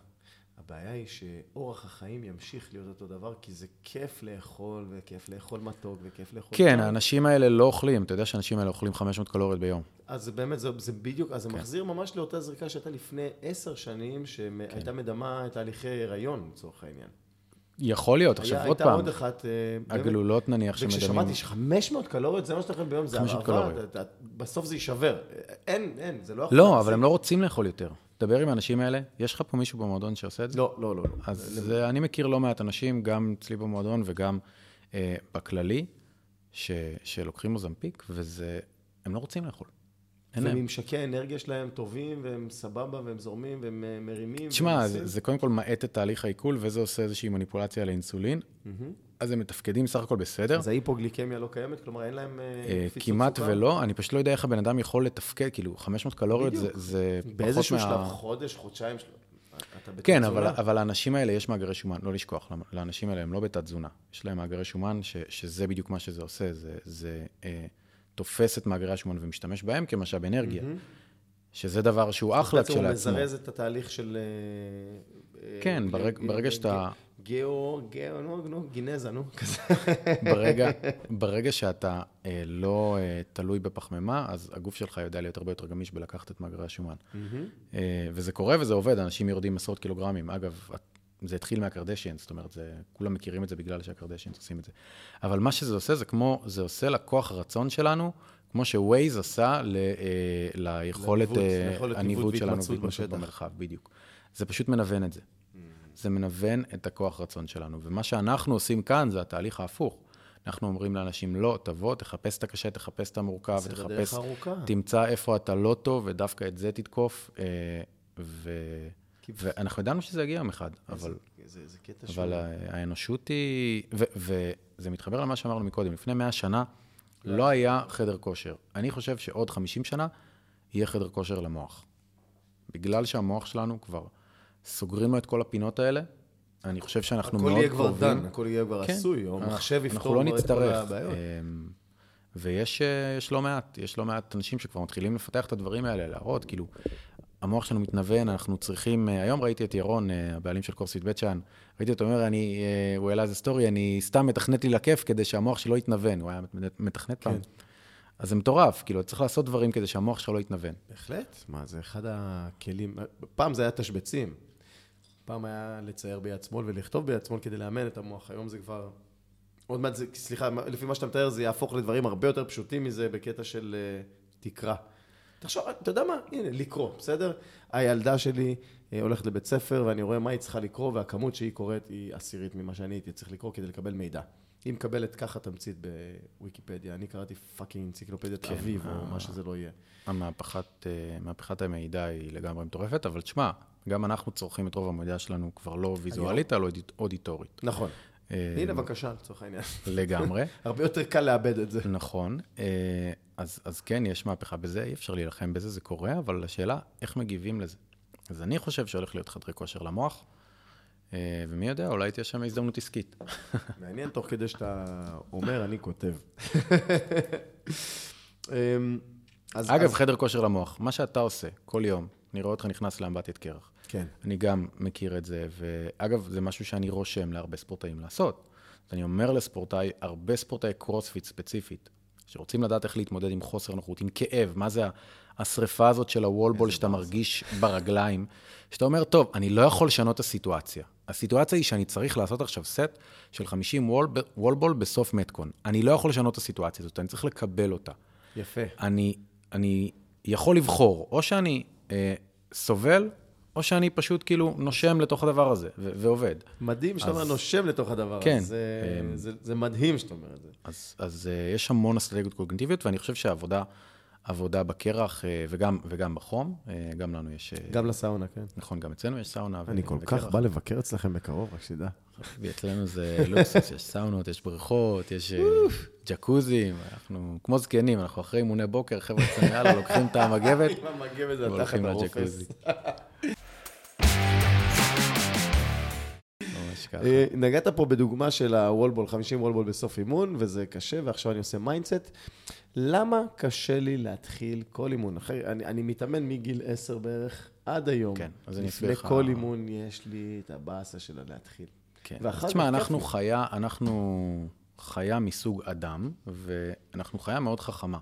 Speaker 1: הבעיה היא שאורח החיים ימשיך להיות אותו דבר, כי זה כיף לאכול, וכיף לאכול מתוק, וכיף לאכול...
Speaker 2: כן,
Speaker 1: טעם.
Speaker 2: האנשים האלה לא אוכלים, אתה יודע שהאנשים האלה אוכלים 500 קלוריות ביום.
Speaker 1: אז זה באמת, זה, זה בדיוק, אז זה
Speaker 2: כן.
Speaker 1: מחזיר ממש לאותה זריקה שהייתה לפני עשר שנים, שהייתה
Speaker 2: כן.
Speaker 1: מדמה את תהליכי הריון, לצורך העניין.
Speaker 2: יכול להיות,
Speaker 1: היה-
Speaker 2: עכשיו עוד
Speaker 1: הייתה
Speaker 2: פעם,
Speaker 1: עוד אחת, אה, באמת,
Speaker 2: הגלולות נניח שמדמים...
Speaker 1: וכששמעתי ש-500 קלוריות זה מה שאתה אוכל ביום, זה
Speaker 2: 500
Speaker 1: הרעבה, בסוף זה יישבר. אין, אין, זה לא יכול...
Speaker 2: לא. אבל הם לא רוצים לאכול יותר. דבר עם האנשים האלה, יש לך פה מישהו במועדון שעושה את זה?
Speaker 1: לא, לא, לא. לא.
Speaker 2: אז זה, אני מכיר לא מעט אנשים, גם אצלי במועדון וגם אה, בכללי, ש, שלוקחים מוזמפיק, וזה, הם לא רוצים לאכול.
Speaker 1: וממשקי האנרגיה שלהם טובים, והם סבבה, והם זורמים, והם אה, מרימים.
Speaker 2: תשמע,
Speaker 1: והם
Speaker 2: זה. זה קודם כל מאט את תהליך העיכול, וזה עושה איזושהי מניפולציה לאינסולין, אז הם מתפקדים סך הכל בסדר.
Speaker 1: אז ההיפוגליקמיה לא קיימת? כלומר, אין להם אה,
Speaker 2: אה,
Speaker 1: קפיצות
Speaker 2: כמעט
Speaker 1: סוכר?
Speaker 2: ולא, אני פשוט לא יודע איך הבן אדם יכול לתפקד, כאילו, 500 קלוריות זה. זה פחות
Speaker 1: באיזשהו
Speaker 2: מה...
Speaker 1: שלב, חודש, חודשיים,
Speaker 2: כן. אבל, אבל לאנשים האלה יש מאגרי שומן, לא לשכוח, לאנשים האלה הם לא בתת תזונה. יש להם מאגרי שומן, ש, שזה בדיוק מה שזה עושה, זה, זה אה, תופס את מאגרי השומן ומשתמש בהם כמשאב אנרגיה, שזה דבר שהוא אחלה
Speaker 1: בעצם הוא
Speaker 2: כשלעצמו.
Speaker 1: מזרז את התהליך של... אה,
Speaker 2: כן,
Speaker 1: אה,
Speaker 2: ברג, ברגע שאתה...
Speaker 1: גיאו, גיאו, נו, נו, גינזה, נו, כזה.
Speaker 2: ברגע, ברגע שאתה אה, לא אה, תלוי בפחמימה, אז הגוף שלך יודע להיות הרבה יותר גמיש בלקחת את מאגרי השומן. אה, וזה קורה וזה עובד, אנשים יורדים עשרות קילוגרמים. אגב, זה התחיל מהקרדשיאנס, זאת אומרת, זה, כולם מכירים את זה בגלל שהקרדשיאנס עושים את זה. אבל מה שזה עושה, זה כמו, זה עושה לכוח הרצון שלנו, כמו שווייז עשה ל, אה, ליכולת
Speaker 1: לניווט,
Speaker 2: אה, שלנו
Speaker 1: והתמצאות בשטח.
Speaker 2: במרחב, בדיוק. זה פשוט מנוון את זה. זה מנוון את הכוח רצון שלנו. ומה שאנחנו עושים כאן זה התהליך ההפוך. אנחנו אומרים לאנשים, לא, תבוא, תחפש את הקשה, תחפש את המורכב, תחפש. תמצא איפה אתה לא טוב, ודווקא את זה תתקוף. אה, ו... ואנחנו ידענו שזה יגיע יום אחד, אבל,
Speaker 1: זה, זה קטע
Speaker 2: אבל ה- האנושות היא... ו- וזה מתחבר למה שאמרנו מקודם, לפני 100 שנה לא היה חדר כושר. אני חושב שעוד 50 שנה יהיה חדר כושר למוח. בגלל שהמוח שלנו כבר סוגרים לו את כל הפינות האלה, אני חושב שאנחנו
Speaker 1: הכל
Speaker 2: מאוד
Speaker 1: יהיה כבר
Speaker 2: קרובים.
Speaker 1: דן, הכל יהיה כבר
Speaker 2: כן.
Speaker 1: עשוי, או
Speaker 2: אנחנו-
Speaker 1: מחשב יפתור
Speaker 2: לא
Speaker 1: את כל. הבעיות.
Speaker 2: אמ, ויש אה, יש לא מעט, יש לא מעט אנשים שכבר מתחילים לפתח את הדברים האלה, להראות, כאילו, המוח שלנו מתנוון, אנחנו צריכים, אה, היום ראיתי את ירון, אה, הבעלים של קורסית בית שאן, ראיתי אותו אומר, אני, הוא העלה איזה סטורי, אני סתם מתכנת לי לכיף כדי שהמוח שלו יתנוון, הוא היה מת- מתכנת פעם. אז זה מטורף, כאילו, צריך לעשות דברים כדי שהמוח שלך לא יתנוון.
Speaker 1: בהחלט. מה, זה אחד הכלים. פעם זה היה תשבצים. פעם היה לצייר ביד שמאל ולכתוב ביד שמאל כדי לאמן את המוח. היום זה כבר... עוד מעט זה, סליחה, לפי מה שאתה מתאר, זה יהפוך לדברים הרבה יותר פשוטים מזה בקטע של uh, תקרא. תחשוב, אתה יודע מה? הנה, לקרוא, בסדר? הילדה שלי uh, הולכת לבית ספר ואני רואה מה היא צריכה לקרוא, והכמות שהיא קוראת היא עשירית ממה שאני הייתי צריך לקרוא כדי לקבל מידע. היא מקבלת ככה תמצית בוויקיפדיה, אני קראתי fucking אנציקלופדיית
Speaker 2: כן,
Speaker 1: אביב, או
Speaker 2: אה.
Speaker 1: מה שזה לא יהיה.
Speaker 2: המהפכת, אה, מהפכת המידע היא לגמרי מטורפת, אבל תשמע, גם אנחנו צורכים את רוב המידע שלנו כבר לא ויזואלית, אלא אודיט- אודיטורית.
Speaker 1: נכון.
Speaker 2: אה,
Speaker 1: הנה, בבקשה, לצורך העניין.
Speaker 2: לגמרי.
Speaker 1: הרבה יותר קל לאבד את זה.
Speaker 2: נכון. אה, אז, אז כן, יש מהפכה בזה, אי אפשר להילחם בזה, זה קורה, אבל השאלה, איך מגיבים לזה? אז אני חושב שהולך להיות חדרי כושר למוח, אה, ומי יודע, אולי תהיה שם הזדמנות עסקית.
Speaker 1: מעניין, תוך כדי שאתה אומר, אני כותב. אמ, אז-
Speaker 2: אגב,
Speaker 1: אז-
Speaker 2: חדר כושר למוח, מה שאתה עושה כל יום, אני רואה אותך נכנס לאמבטיית קרח.
Speaker 1: כן.
Speaker 2: אני גם מכיר את זה, ואגב, זה משהו שאני רושם להרבה ספורטאים לעשות. אז אני אומר לספורטאי, הרבה ספורטאי קרוספיט ספציפית, שרוצים לדעת איך להתמודד עם חוסר נוחות, עם כאב, מה זה השריפה הזאת של הוולבול שאתה מרגיש ברגליים, שאתה אומר, טוב, אני לא יכול לשנות את הסיטואציה. הסיטואציה היא שאני צריך לעשות עכשיו סט של 50 וולב- וולבול בסוף מתקון. אני לא יכול לשנות את הסיטואציה הזאת, אני צריך לקבל אותה.
Speaker 1: יפה.
Speaker 2: אני, אני יכול לבחור, או שאני אה, סובל, או שאני פשוט כאילו נושם לתוך הדבר הזה, ו- ועובד.
Speaker 1: מדהים שאתה אומר נושם לתוך הדבר הזה.
Speaker 2: כן.
Speaker 1: זה-
Speaker 2: אמ,
Speaker 1: זה- זה מדהים שאתה אומר את זה.
Speaker 2: אז, אז אה, יש המון אסטרטגיות קוגניטיביות, ואני חושב שהעבודה עבודה בקרח אה, וגם, וגם בחום, אה, גם לנו יש...
Speaker 1: גם לסאונה, כן.
Speaker 2: נכון, גם אצלנו יש סאונה.
Speaker 1: אני כל
Speaker 2: וקרח.
Speaker 1: כך בא לבקר אצלכם בקרוב, רק שתדע.
Speaker 2: ואצלנו זה לוקסוס, יש סאונות, יש בריכות, יש ג'קוזים, אנחנו כמו זקנים, אנחנו אחרי אימוני בוקר, חבר'ה אצלנו, יאללה, לוקחים את המגבת, והולכים. לג'קוזי. ככה.
Speaker 1: אה, נגעת פה בדוגמה של ה wall ball, 50 wall ball בסוף אימון, וזה קשה, ועכשיו אני עושה mindset. למה קשה לי להתחיל כל אימון? אחרי, אני, אני מתאמן מגיל 10 בערך עד היום.
Speaker 2: כן, אז אני
Speaker 1: לפני
Speaker 2: אסביר לך-
Speaker 1: כל אימון יש לי את הבאסה של להתחיל.
Speaker 2: כן. תשמע, אנחנו. חיה, אנחנו חיה מסוג אדם, ואנחנו חיה מאוד חכמה.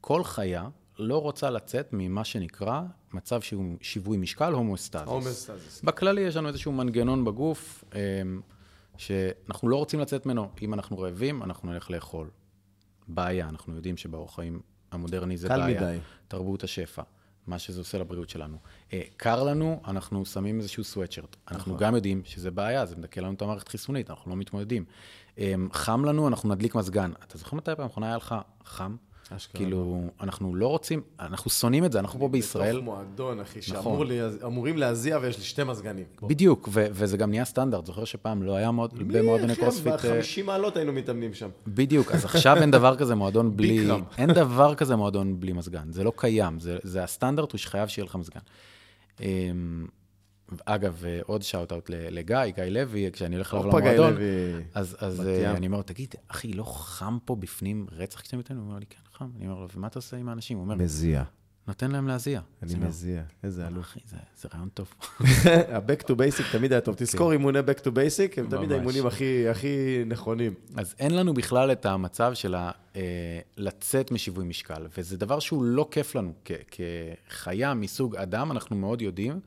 Speaker 2: כל חיה לא רוצה לצאת ממה שנקרא מצב שהוא שיווי משקל הומואסטזיס.
Speaker 1: הומוסטזיס.
Speaker 2: בכללי יש לנו איזשהו מנגנון בגוף אמ, שאנחנו לא רוצים לצאת ממנו. אם אנחנו רעבים, אנחנו נלך לאכול. בעיה, אנחנו יודעים שבאורח חיים המודרני זה
Speaker 1: קל
Speaker 2: בעיה.
Speaker 1: מדי.
Speaker 2: תרבות השפע, מה שזה עושה לבריאות שלנו. אה, קר לנו, אנחנו שמים איזשהו סוואטשרט. אנחנו
Speaker 1: נכון.
Speaker 2: גם יודעים שזה בעיה, זה מדכא לנו את המערכת החיסונית, אנחנו לא מתמודדים. אה, חם לנו, אנחנו נדליק מזגן. אתה זוכר מתי פעם אחרונה היה לך חם?
Speaker 1: אשכרה.
Speaker 2: כאילו, אנחנו לא רוצים, אנחנו שונאים את זה, אנחנו פה בישראל.
Speaker 1: בתוך מועדון, אחי,
Speaker 2: נכון.
Speaker 1: שאמורים להזיע ויש לי שתי מזגנים.
Speaker 2: בדיוק, ו- וזה גם נהיה סטנדרט. זוכר שפעם לא היה מאוד, במועדוני קרוספיט... אה,
Speaker 1: ב-50 מעלות היינו מתאמנים שם.
Speaker 2: בדיוק, אז עכשיו אין דבר כזה מועדון בלי... אין דבר כזה מועדון בלי מזגן, זה לא קיים, זה, זה הסטנדרט הוא שחייב שיהיה לך מזגן. אגב, אה, עוד shout-out לגיא, גיא לוי, כשאני הולך אליו
Speaker 1: גיא
Speaker 2: למועדון. אז, אז אה. אני אומר תגיד, אחי, לא חם פה בפנים רצח כשאתם איתנו? הוא אומר לי, כן, חם. אני אומר לו, ומה אתה עושה עם האנשים? הוא אומר,
Speaker 1: מזיע.
Speaker 2: נותן להם להזיע.
Speaker 1: אני מזיע, איזה אלוף.
Speaker 2: אחי, זה- זה רעיון טוב.
Speaker 1: ה-back to basic תמיד היה טוב. תזכור אימוני back to basic, הם תמיד. האימונים הכי הכי נכונים.
Speaker 2: אז אין לנו בכלל את המצב של ה, אה, לצאת משיווי משקל, וזה דבר שהוא לא כיף לנו. כחיה מסוג אדם, אנחנו מאוד יודעים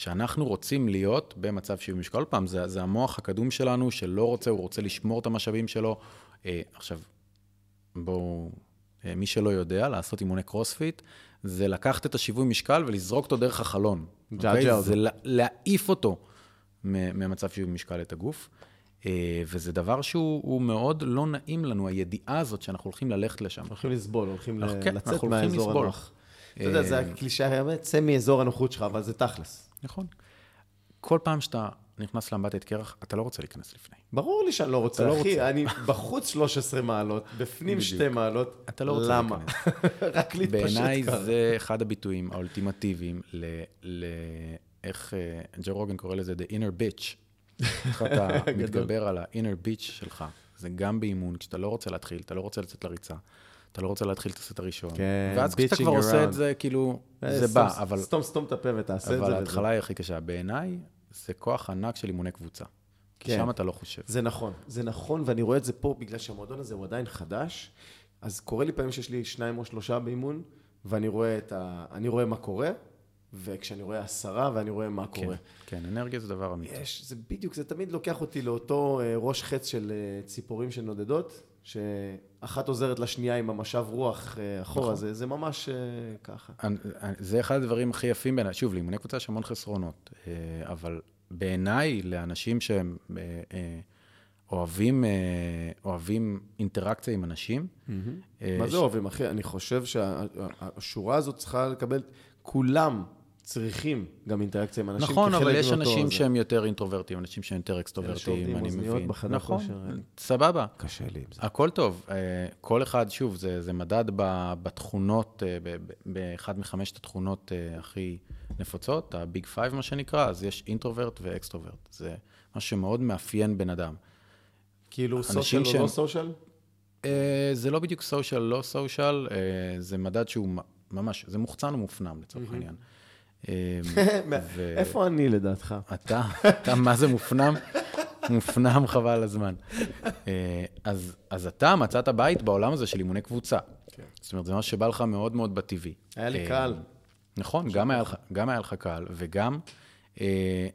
Speaker 2: שאנחנו רוצים להיות במצב שיווי משקל. עוד פעם, זה, זה המוח הקדום שלנו, שלא רוצה, הוא רוצה לשמור את המשאבים שלו. אה, עכשיו, בואו, אה, מי שלא יודע, לעשות אימוני קרוספיט, זה לקחת את השיווי משקל ולזרוק אותו דרך החלון.
Speaker 1: ג'עג'ע
Speaker 2: אוקיי?
Speaker 1: אותו.
Speaker 2: זה לה- להעיף אותו ממצב שיווי משקל את הגוף. אה, וזה דבר שהוא הוא מאוד לא נעים לנו, הידיעה הזאת שאנחנו הולכים ללכת לשם.
Speaker 1: הולכים לסבול, הולכים
Speaker 2: כן,
Speaker 1: לצאת מהאזור. הנוח. אתה יודע, זה הקלישאה האמת, צא מאזור הנוחות שלך, אבל זה תכלס.
Speaker 2: נכון. כל פעם שאתה נכנס לאמבטיית קרח, אתה לא רוצה להיכנס לפני.
Speaker 1: ברור לי שאני לא רוצה,
Speaker 2: לא
Speaker 1: אחי,
Speaker 2: רוצה.
Speaker 1: אני בחוץ 13 מעלות, בפנים שתי מעלות.
Speaker 2: אתה לא רוצה
Speaker 1: למה? רק להתפשט
Speaker 2: בעיניי
Speaker 1: ככה.
Speaker 2: זה אחד הביטויים האולטימטיביים ל... ל... איך אה, ג'ו רוגן קורא לזה The inner bitch. איך אתה. מתגבר על ה-inner bitch שלך. זה גם באימון, כשאתה לא רוצה להתחיל, אתה לא רוצה לצאת לריצה, אתה לא רוצה להתחיל את הסט הראשון.
Speaker 1: כן,
Speaker 2: ואז כשאתה כבר עושה
Speaker 1: around.
Speaker 2: את זה, כאילו,
Speaker 1: אה,
Speaker 2: זה
Speaker 1: סתום-
Speaker 2: בא, אבל...
Speaker 1: סתום, סתום את הפה ותעשה את זה.
Speaker 2: אבל ההתחלה היא הכי קשה. בעיניי, זה כוח ענק של אימוני קבוצה.
Speaker 1: כן.
Speaker 2: שם אתה לא חושב.
Speaker 1: זה נכון, זה נכון, ואני רואה את זה פה, בגלל שהמועדון הזה הוא עדיין חדש, אז קורה לי פעמים שיש לי שניים או שלושה באימון, ואני רואה, ה... אני רואה מה קורה, וכשאני רואה עשרה, ואני רואה מה
Speaker 2: כן,
Speaker 1: קורה.
Speaker 2: כן, אנרגיה זה דבר אמיתי.
Speaker 1: יש, זה בדיוק, זה תמיד לוקח אותי לאותו אה, ראש חץ של אה, ציפורים שנודדות, שאחת עוזרת לשנייה עם המשב רוח אה, אחורה,
Speaker 2: נכון.
Speaker 1: זה, זה ממש אה, ככה.
Speaker 2: זה אחד הדברים הכי יפים בעיניי. שוב, לאימוני קבוצה יש המון חסרונות, אה, אבל בעיניי, לאנשים שהם אוהבים, אוהבים אינטראקציה עם אנשים,
Speaker 1: מה זה אוהבים, אחי? אני חושב שהשורה הזאת צריכה לקבל, כולם צריכים גם אינטראקציה עם אנשים
Speaker 2: נכון, אבל יש אנשים. שהם יותר אינטרוברטים, אנשים שהם יותר אקסטרוברטים, אני מבין. נכון,
Speaker 1: כושר.
Speaker 2: סבבה.
Speaker 1: קשה לי עם זה.
Speaker 2: הכל טוב. אה, כל אחד, שוב, זה, זה מדד בתכונות, אה, באחד מחמשת התכונות אה, הכי נפוצות, ה big five, מה שנקרא, אז יש אינטרוברט ואקסטרוברט. זה משהו שמאוד מאפיין בן אדם.
Speaker 1: כאילו סושיאל או
Speaker 2: שהם-
Speaker 1: לא סושיאל?
Speaker 2: זה לא בדיוק סושיאל, לא סושיאל, זה מדד שהוא ממש, זה מוחצן ומופנם לצורך העניין. ו-
Speaker 1: איפה אני לדעתך?
Speaker 2: אתה, אתה מה זה מופנם? מופנם חבל הזמן. אה, אז, אז אתה מצאת בית בעולם הזה של אימוני קבוצה.
Speaker 1: כן.
Speaker 2: זאת אומרת, זה משהו שבא לך מאוד מאוד בטבעי.
Speaker 1: היה לי
Speaker 2: אה,
Speaker 1: קל.
Speaker 2: נכון, גם היה, לך, גם היה לך קל, וגם אה,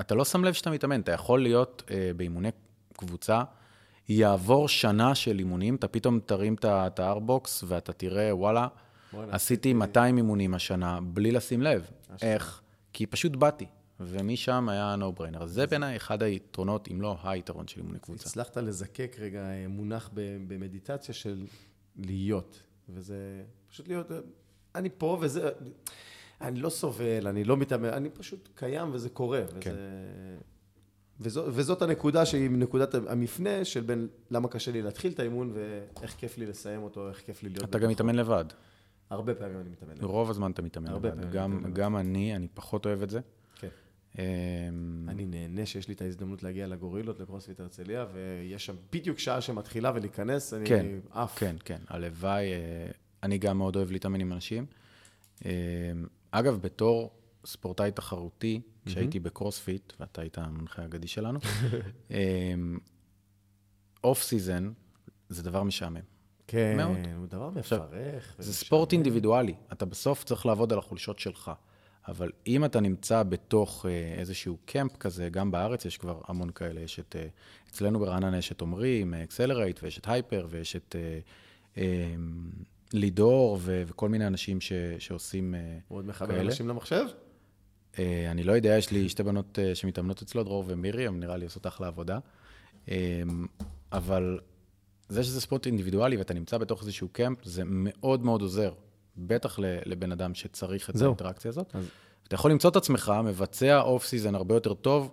Speaker 2: אתה לא שם לב שאתה מתאמן, אתה יכול להיות אה, באימוני קבוצה, יעבור שנה של אימונים, אתה פתאום תרים את הארבוקס ואתה תראה, וואלה, עשיתי 200 אימונים השנה, בלי לשים לב. איך? כי פשוט באתי, ומשם היה no brainer. זה בעיניי אחד היתרונות, אם לא היתרון של אימוני קבוצה.
Speaker 1: הצלחת לזקק רגע אה, מונח במדיטציה של להיות, וזה פשוט להיות, אה, אני פה וזה, אני לא סובל, אני לא מתאמן, אני פשוט קיים וזה קורה. וזה,
Speaker 2: כן.
Speaker 1: וזו, וזאת הנקודה שהיא נקודת המפנה של בין למה קשה לי להתחיל את האימון ואיך כיף לי לסיים אותו, איך כיף לי להיות
Speaker 2: אתה גם מתאמן לבד.
Speaker 1: הרבה פעמים אני מתאמן. לבד.
Speaker 2: רוב הזמן אתה מתאמן
Speaker 1: הרבה
Speaker 2: לבד. גם-
Speaker 1: מתאמן
Speaker 2: גם אני, אני פחות אוהב את זה.
Speaker 1: כן.
Speaker 2: אמ,
Speaker 1: אני נהנה שיש לי את ההזדמנות להגיע לגורילות, לקרוספיט הרצליה, ויש שם בדיוק שעה שמתחילה ולהיכנס, אני
Speaker 2: כן,
Speaker 1: עף.
Speaker 2: כן, כן, הלוואי, אה, אני גם מאוד אוהב להתאמן עם אנשים. אה, אגב, בתור ספורטאי תחרותי, כשהייתי בקרוספיט, ואתה היית המנחה האגדי שלנו, off season זה דבר משעמם.
Speaker 1: כן,
Speaker 2: מאוד.
Speaker 1: הוא דבר מפרך.
Speaker 2: זה. ספורט אינדיבידואלי, אתה בסוף צריך לעבוד על החולשות שלך. אבל אם אתה נמצא בתוך אה, איזשהו camp כזה, גם בארץ יש כבר המון כאלה, יש את, אה, אצלנו ברעננה יש את עומרי עם Accelerate, ויש את Hyper, ויש את אה, אה, לידור, ו- וכל מיני אנשים ש- שעושים... אה,
Speaker 1: הוא עוד מחבר
Speaker 2: כאלה.
Speaker 1: אנשים למחשב?
Speaker 2: אה, אני לא יודע, יש לי שתי בנות אה, שמתאמנות אצלו, דרור ומירי, הם נראה לי עושות אחלה עבודה. אה, אבל זה שזה ספורט אינדיבידואלי ואתה נמצא בתוך איזשהו camp, זה מאוד מאוד עוזר, בטח לבן אדם שצריך את
Speaker 1: זהו.
Speaker 2: האינטראקציה הזאת.
Speaker 1: אז-
Speaker 2: אתה יכול למצוא את עצמך מבצע off season הרבה יותר טוב,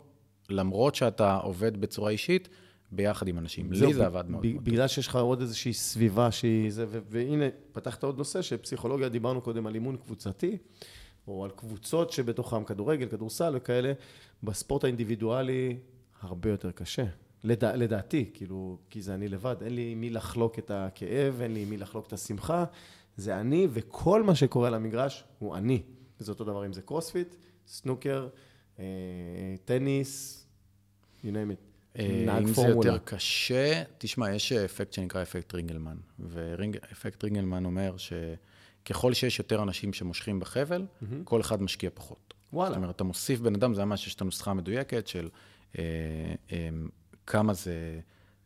Speaker 2: למרות שאתה עובד בצורה אישית, ביחד עם אנשים.
Speaker 1: זהו,
Speaker 2: לי זה עבד מאוד מאוד.
Speaker 1: בגלל שיש לך עוד איזושהי סביבה שהיא זה, והנה, פתחת עוד נושא שפסיכולוגיה, דיברנו קודם על אימון קבוצתי, או על קבוצות שבתוכם כדורגל, כדורסל וכאלה, בספורט האינדיבידואלי הרבה יותר קשה. לדע, לדעתי, כאילו, כי זה אני לבד, אין לי עם מי לחלוק את הכאב, אין לי עם מי לחלוק את השמחה, זה אני, וכל מה שקורה על המגרש הוא אני. וזה אותו דבר אם זה קרוספיט, סנוקר, אה, טניס, you name it.
Speaker 2: אה, אם זה
Speaker 1: פורמולה.
Speaker 2: יותר קשה, תשמע, יש אפקט שנקרא אפקט רינגלמן, ואפקט רינגלמן אומר שככל שיש יותר אנשים שמושכים בחבל, כל אחד משקיע פחות.
Speaker 1: וואלה.
Speaker 2: זאת אומרת, אתה מוסיף בן אדם, זה ממש, יש את הנוסחה המדויקת של אה, אה, כמה, זה,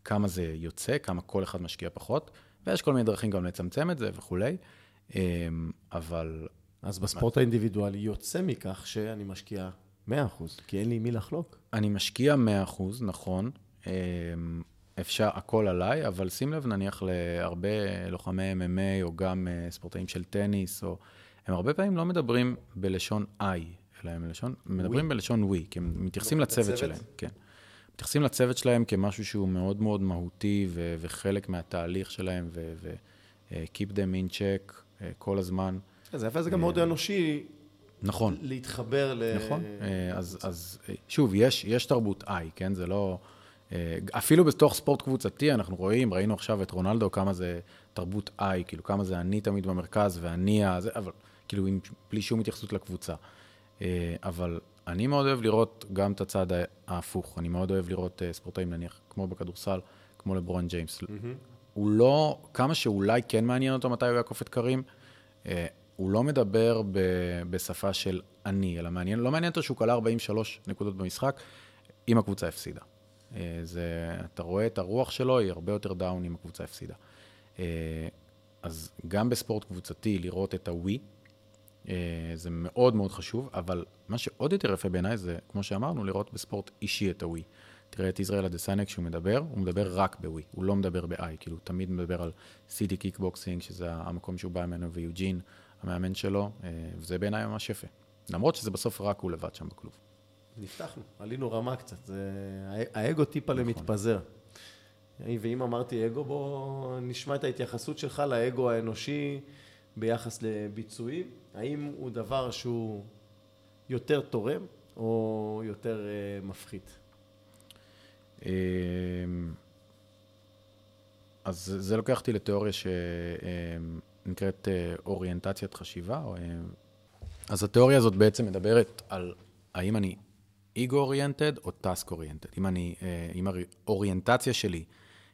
Speaker 2: כמה זה יוצא, כמה כל אחד משקיע פחות, ויש כל מיני דרכים גם לצמצם את זה וכולי, אה, אבל
Speaker 1: אז בספורט האינדיבידואלי יוצא מכך שאני משקיע 100%, כי אין לי מי לחלוק.
Speaker 2: אני משקיע 100%, נכון. אמ, אפשר, הכל עליי, אבל שים לב, נניח להרבה לוחמי MMA, או גם אה, ספורטאים של טניס, או... הם הרבה פעמים לא מדברים בלשון I, אלא הם בלשון, מדברים בלשון we, כי הם מתייחסים
Speaker 1: לא,
Speaker 2: לצוות? שלהם, כן. מתייחסים לצוות שלהם כמשהו שהוא מאוד מאוד מהותי, ו- וחלק מהתהליך שלהם, ו-keep them in check אה, כל הזמן.
Speaker 1: זה יפה, זה גם מאוד אנושי
Speaker 2: נכון.
Speaker 1: להתחבר ל...
Speaker 2: נכון. אה, אז, אז אה, שוב, יש, יש תרבות איי, כן? זה לא... אה, אפילו בתוך ספורט קבוצתי, אנחנו רואים, ראינו עכשיו את רונלדו, כמה זה תרבות איי, כאילו כמה זה אני תמיד במרכז ואני ה... אבל כאילו, עם, בלי שום התייחסות לקבוצה. אה, אבל אני מאוד אוהב לראות גם את הצד ההפוך. אני מאוד אוהב לראות אה, ספורטאים, נניח, כמו בכדורסל, כמו לברון ג'יימס. הוא לא, כמה שאולי כן מעניין אותו מתי הוא יעקוף את קרים, אה, הוא לא מדבר ב, בשפה של אני, אלא מעניין, לא מעניין אותו שהוא כלה 43 נקודות במשחק, אם הקבוצה הפסידה. אה, זה, אתה רואה את הרוח שלו, היא הרבה יותר down אם הקבוצה הפסידה. אה, אז גם בספורט קבוצתי, לראות את הווי, זה מאוד מאוד חשוב, אבל מה שעוד יותר יפה בעיניי זה, כמו שאמרנו, לראות בספורט אישי את הווי. תראה את ישראל אדסניה כשהוא מדבר, הוא מדבר רק בווי, הוא לא מדבר ב I, כאילו הוא תמיד מדבר על City Kickboxing, שזה המקום שהוא בא ממנו, ויוג'ין, המאמן שלו, אה, וזה בעיניי ממש יפה. למרות שזה בסוף רק הוא לבד שם בכלוב.
Speaker 1: נפתחנו, עלינו רמה קצת, זה... האגו טיפה מתפזר. ואם אמרתי אגו, בוא נשמע את ההתייחסות שלך לאגו האנושי ביחס לביצועים. האם הוא דבר שהוא יותר תורם או יותר אה, מפחית?
Speaker 2: אה, אז זה- לוקח אותי לתיאוריה שנקראת אה, אוריינטציית חשיבה. אה, אז התיאוריה הזאת בעצם מדברת על האם אני אגו אוריינטד או טאסק אוריינטד. אם אני, אה, אם האוריינטציה שלי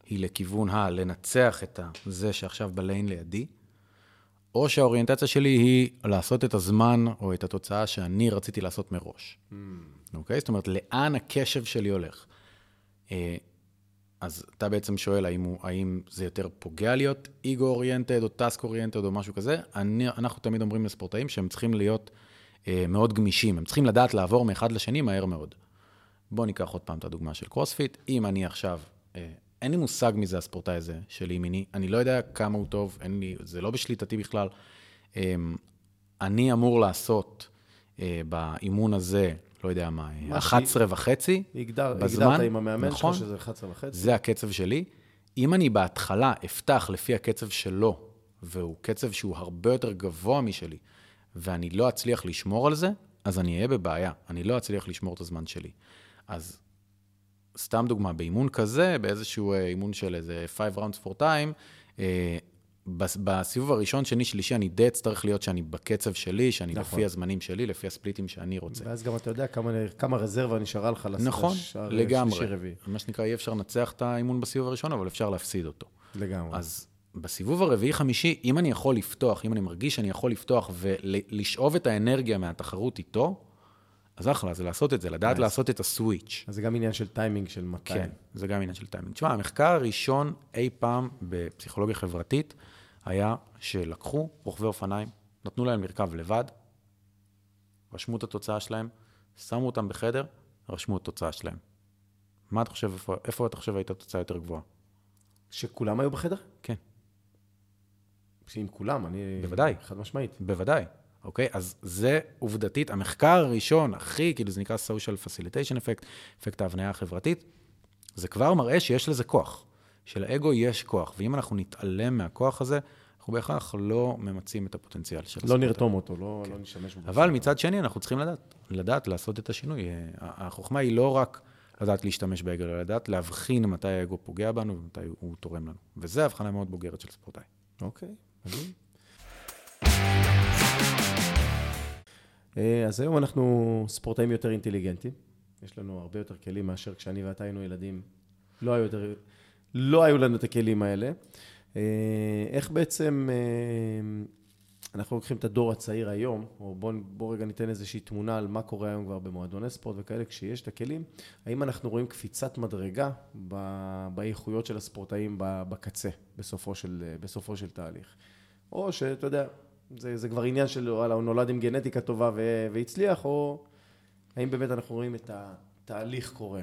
Speaker 2: היא לכיוון ה-לנצח את זה שעכשיו בליין לידי, או שהאוריינטציה שלי היא לעשות את הזמן או את התוצאה שאני רציתי לעשות מראש. אוקיי? זאת אומרת, לאן הקשב שלי הולך? אה, אז אתה בעצם שואל האם, הוא, האם זה יותר פוגע להיות אגו oriented או task oriented או משהו כזה. אני, אנחנו תמיד אומרים לספורטאים שהם צריכים להיות אה, מאוד גמישים, הם צריכים לדעת לעבור מאחד לשני מהר מאוד. בואו ניקח עוד פעם את הדוגמה של קרוספיט. אם אני עכשיו, אה, אין לי מושג מי זה הספורטאי הזה של ימיני, אני לא יודע כמה הוא טוב, אין לי, זה לא בשליטתי בכלל. אה, אני אמור לעשות אה, באימון הזה, לא יודע מה,
Speaker 1: מה
Speaker 2: 11 וחצי,
Speaker 1: הגדר,
Speaker 2: בזמן,
Speaker 1: הגדרת עם המאמן
Speaker 2: נכון.
Speaker 1: שלך שזה 11 וחצי.
Speaker 2: זה הקצב שלי. אם אני בהתחלה אפתח לפי הקצב שלו, והוא קצב שהוא הרבה יותר גבוה משלי, ואני לא אצליח לשמור על זה, אז אני אהיה בבעיה. אני לא אצליח לשמור את הזמן שלי. אז סתם דוגמה, באימון כזה, באיזשהו אה, אימון של איזה 5 rounds for time, אה, בס- בסיבוב הראשון, שני, שלישי, אני די אצטרך להיות שאני בקצב שלי, שאני
Speaker 1: נכון.
Speaker 2: לפי הזמנים שלי, לפי הספליטים שאני רוצה.
Speaker 1: ואז גם אתה יודע כמה, כמה רזרבה נשארה לך
Speaker 2: נכון,
Speaker 1: לשער
Speaker 2: לגמרי.
Speaker 1: שלישי רביעי.
Speaker 2: מה שנקרא, אי אפשר לנצח את האימון בסיבוב הראשון, אבל אפשר להפסיד אותו.
Speaker 1: לגמרי.
Speaker 2: אז בסיבוב הרביעי-חמישי, אם אני יכול לפתוח, אם אני מרגיש שאני יכול לפתוח ולשאוב את האנרגיה מהתחרות איתו, אז אחלה, זה לעשות את זה, לדעת
Speaker 1: Nice.
Speaker 2: לעשות את ה switch.
Speaker 1: אז זה גם עניין של טיימינג של מתי.
Speaker 2: כן, זה גם עניין של טיימינג. תשמע, המחקר הראשון אי פעם בפסיכולוגיה חברתית היה שלקחו רוכבי אופניים, נתנו להם לרכב לבד, רשמו את התוצאה שלהם, שמו אותם בחדר, רשמו את התוצאה שלהם. מה אתה חושב, איפה, איפה אתה חושב הייתה תוצאה יותר גבוהה?
Speaker 1: שכולם היו בחדר?
Speaker 2: כן.
Speaker 1: עם כולם, אני...
Speaker 2: בוודאי.
Speaker 1: חד משמעית.
Speaker 2: בוודאי, אוקיי? אז זה עובדתית, המחקר הראשון, הכי, כאילו זה נקרא social facilitation effect, אפקט ההבניה החברתית, זה כבר מראה שיש לזה כוח. שלאגו יש כוח, ואם אנחנו נתעלם מהכוח הזה, אנחנו בהכרח לא ממצים את הפוטנציאל של
Speaker 1: לא
Speaker 2: הספורט.
Speaker 1: נרתום אותו, לא, לא נשתמש בו.
Speaker 2: אבל מצד שני, אנחנו צריכים לדעת, לדעת לעשות את השינוי. אה, החוכמה היא לא רק לדעת להשתמש באגו, אלא לדעת להבחין מתי האגו פוגע בנו ומתי הוא תורם לנו. וזו הבחנה מאוד בוגרת של ספורטאי.
Speaker 1: אוקיי, מדהים. אה, אז היום אנחנו ספורטאים יותר אינטליגנטים. יש לנו הרבה יותר כלים מאשר כשאני ואתה היינו ילדים. לא היו, יותר, לא היו לנו את הכלים האלה. אה, איך בעצם אה, אנחנו לוקחים את הדור הצעיר היום, או בואו בוא רגע ניתן איזושהי תמונה על מה קורה היום כבר במועדוני ספורט וכאלה, כשיש את הכלים, האם אנחנו רואים קפיצת מדרגה באיכויות של הספורטאים בקצה, בסופו של, בסופו של תהליך? או שאתה יודע, זה, זה כבר עניין של, וואלה, הוא נולד עם גנטיקה טובה ו, והצליח, או האם באמת אנחנו רואים את התהליך קורה?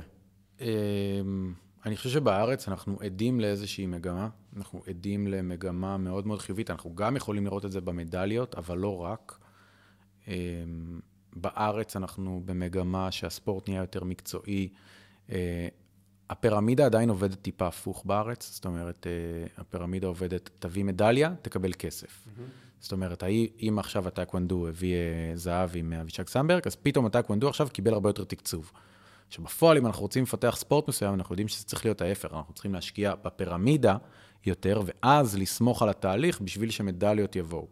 Speaker 2: אמ, אני חושב שבארץ אנחנו עדים לאיזושהי מגמה, אנחנו עדים למגמה מאוד מאוד חיובית, אנחנו גם יכולים לראות את זה במדליות, אבל לא רק. אמ, בארץ אנחנו במגמה שהספורט נהיה יותר מקצועי. אה, הפירמידה עדיין עובדת טיפה הפוך בארץ, זאת אומרת, אה, הפירמידה עובדת, תביא מדליה, תקבל כסף. Mm-hmm. זאת אומרת, אם עכשיו הטייקוונדו הביא אה, זהב עם אבישג סמברג, אז פתאום הטייקוונדו עכשיו קיבל הרבה יותר תקצוב. שבפועל, אם אנחנו רוצים לפתח ספורט מסוים, אנחנו יודעים שזה צריך להיות ההפך, אנחנו צריכים להשקיע בפירמידה יותר, ואז לסמוך על התהליך בשביל שמדליות יבואו.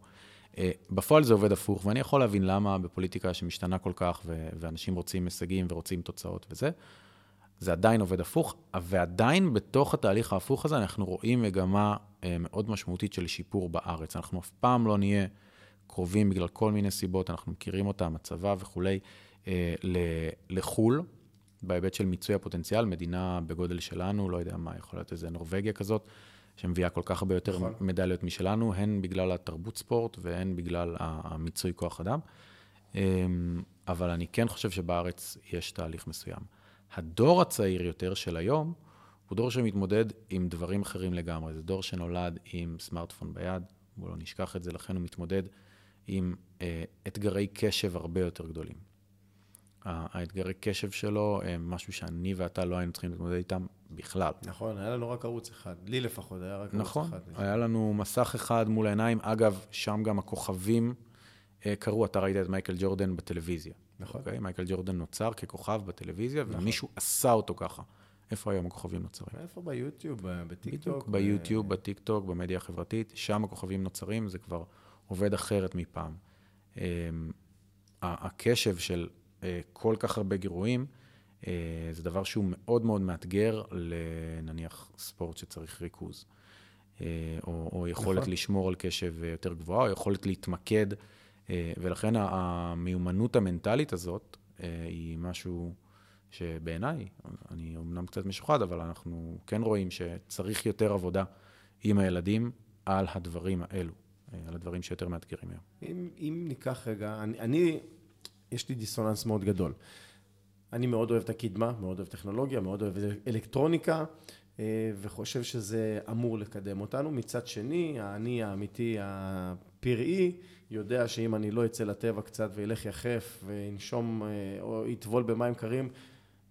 Speaker 2: אה, בפועל זה עובד הפוך, ואני יכול להבין למה בפוליטיקה שמשתנה כל כך, ואנשים רוצים הישגים ורוצים תוצאות וזה, זה עדיין עובד הפוך, ועדיין בתוך התהליך ההפוך הזה אנחנו רואים מגמה אה, מאוד משמעותית של שיפור בארץ. אנחנו אף פעם לא נהיה קרובים בגלל כל מיני סיבות, אנחנו מכירים אותם, הצבא וכולי, אה, לחו"ל, בהיבט של מיצוי הפוטנציאל, מדינה בגודל שלנו, לא יודע מה, יכול להיות איזה נורבגיה כזאת, שמביאה כל כך הרבה יותר נכון. מדליות משלנו, הן בגלל התרבות ספורט והן בגלל המיצוי כוח אדם. אמ, אבל אני כן חושב שבארץ יש תהליך מסוים. הדור הצעיר יותר של היום, הוא דור שמתמודד עם דברים אחרים לגמרי. זה דור שנולד עם סמארטפון ביד, בואו לא נשכח את זה, לכן הוא מתמודד עם אה, אתגרי קשב הרבה יותר גדולים. האתגרי קשב שלו הם משהו שאני ואתה לא היינו צריכים להתמודד איתם בכלל.
Speaker 1: נכון, היה לנו רק ערוץ אחד. לי לפחות היה רק
Speaker 2: נכון,
Speaker 1: ערוץ אחד.
Speaker 2: נכון, היה לנו מסך אחד מול העיניים. אגב, שם גם הכוכבים קרו, אתה ראית את מייקל ג'ורדן בטלוויזיה. נכון. Okay? אוקיי? מייקל ג'ורדן נוצר ככוכב בטלוויזיה, נכון. ומישהו עשה אותו ככה. איפה היום הכוכבים נוצרים?
Speaker 1: איפה ביוטיוב, בטיקטוק?
Speaker 2: ביוטיוב, בטיקטוק, במדיה החברתית, שם הכוכבים נוצרים, זה כבר עובד אחרת מפעם. אמ, הקשב של אה, כל כך הרבה גירויים, אה, זה דבר שהוא מאוד מאוד מאתגר לנניח ספורט שצריך ריכוז, אה, או, או יכולת נכון. לשמור על קשב יותר גבוהה, או יכולת להתמקד, ולכן המיומנות המנטלית הזאת היא משהו שבעיניי, אני אומנם קצת משוחד, אבל אנחנו כן רואים שצריך יותר עבודה עם הילדים על הדברים האלו, על הדברים שיותר מאתגרים היום.
Speaker 1: אם, אם ניקח רגע, אני, אני יש לי דיסוננס מאוד גדול. אני מאוד אוהב את הקדמה, מאוד אוהב טכנולוגיה, מאוד אוהב אלקטרוניקה, אה, וחושב שזה אמור לקדם אותנו. מצד שני, האני האמיתי, הפראי, יודע שאם אני לא אצא לטבע קצת וילך יחף וינשום אה, או יטבול במים קרים,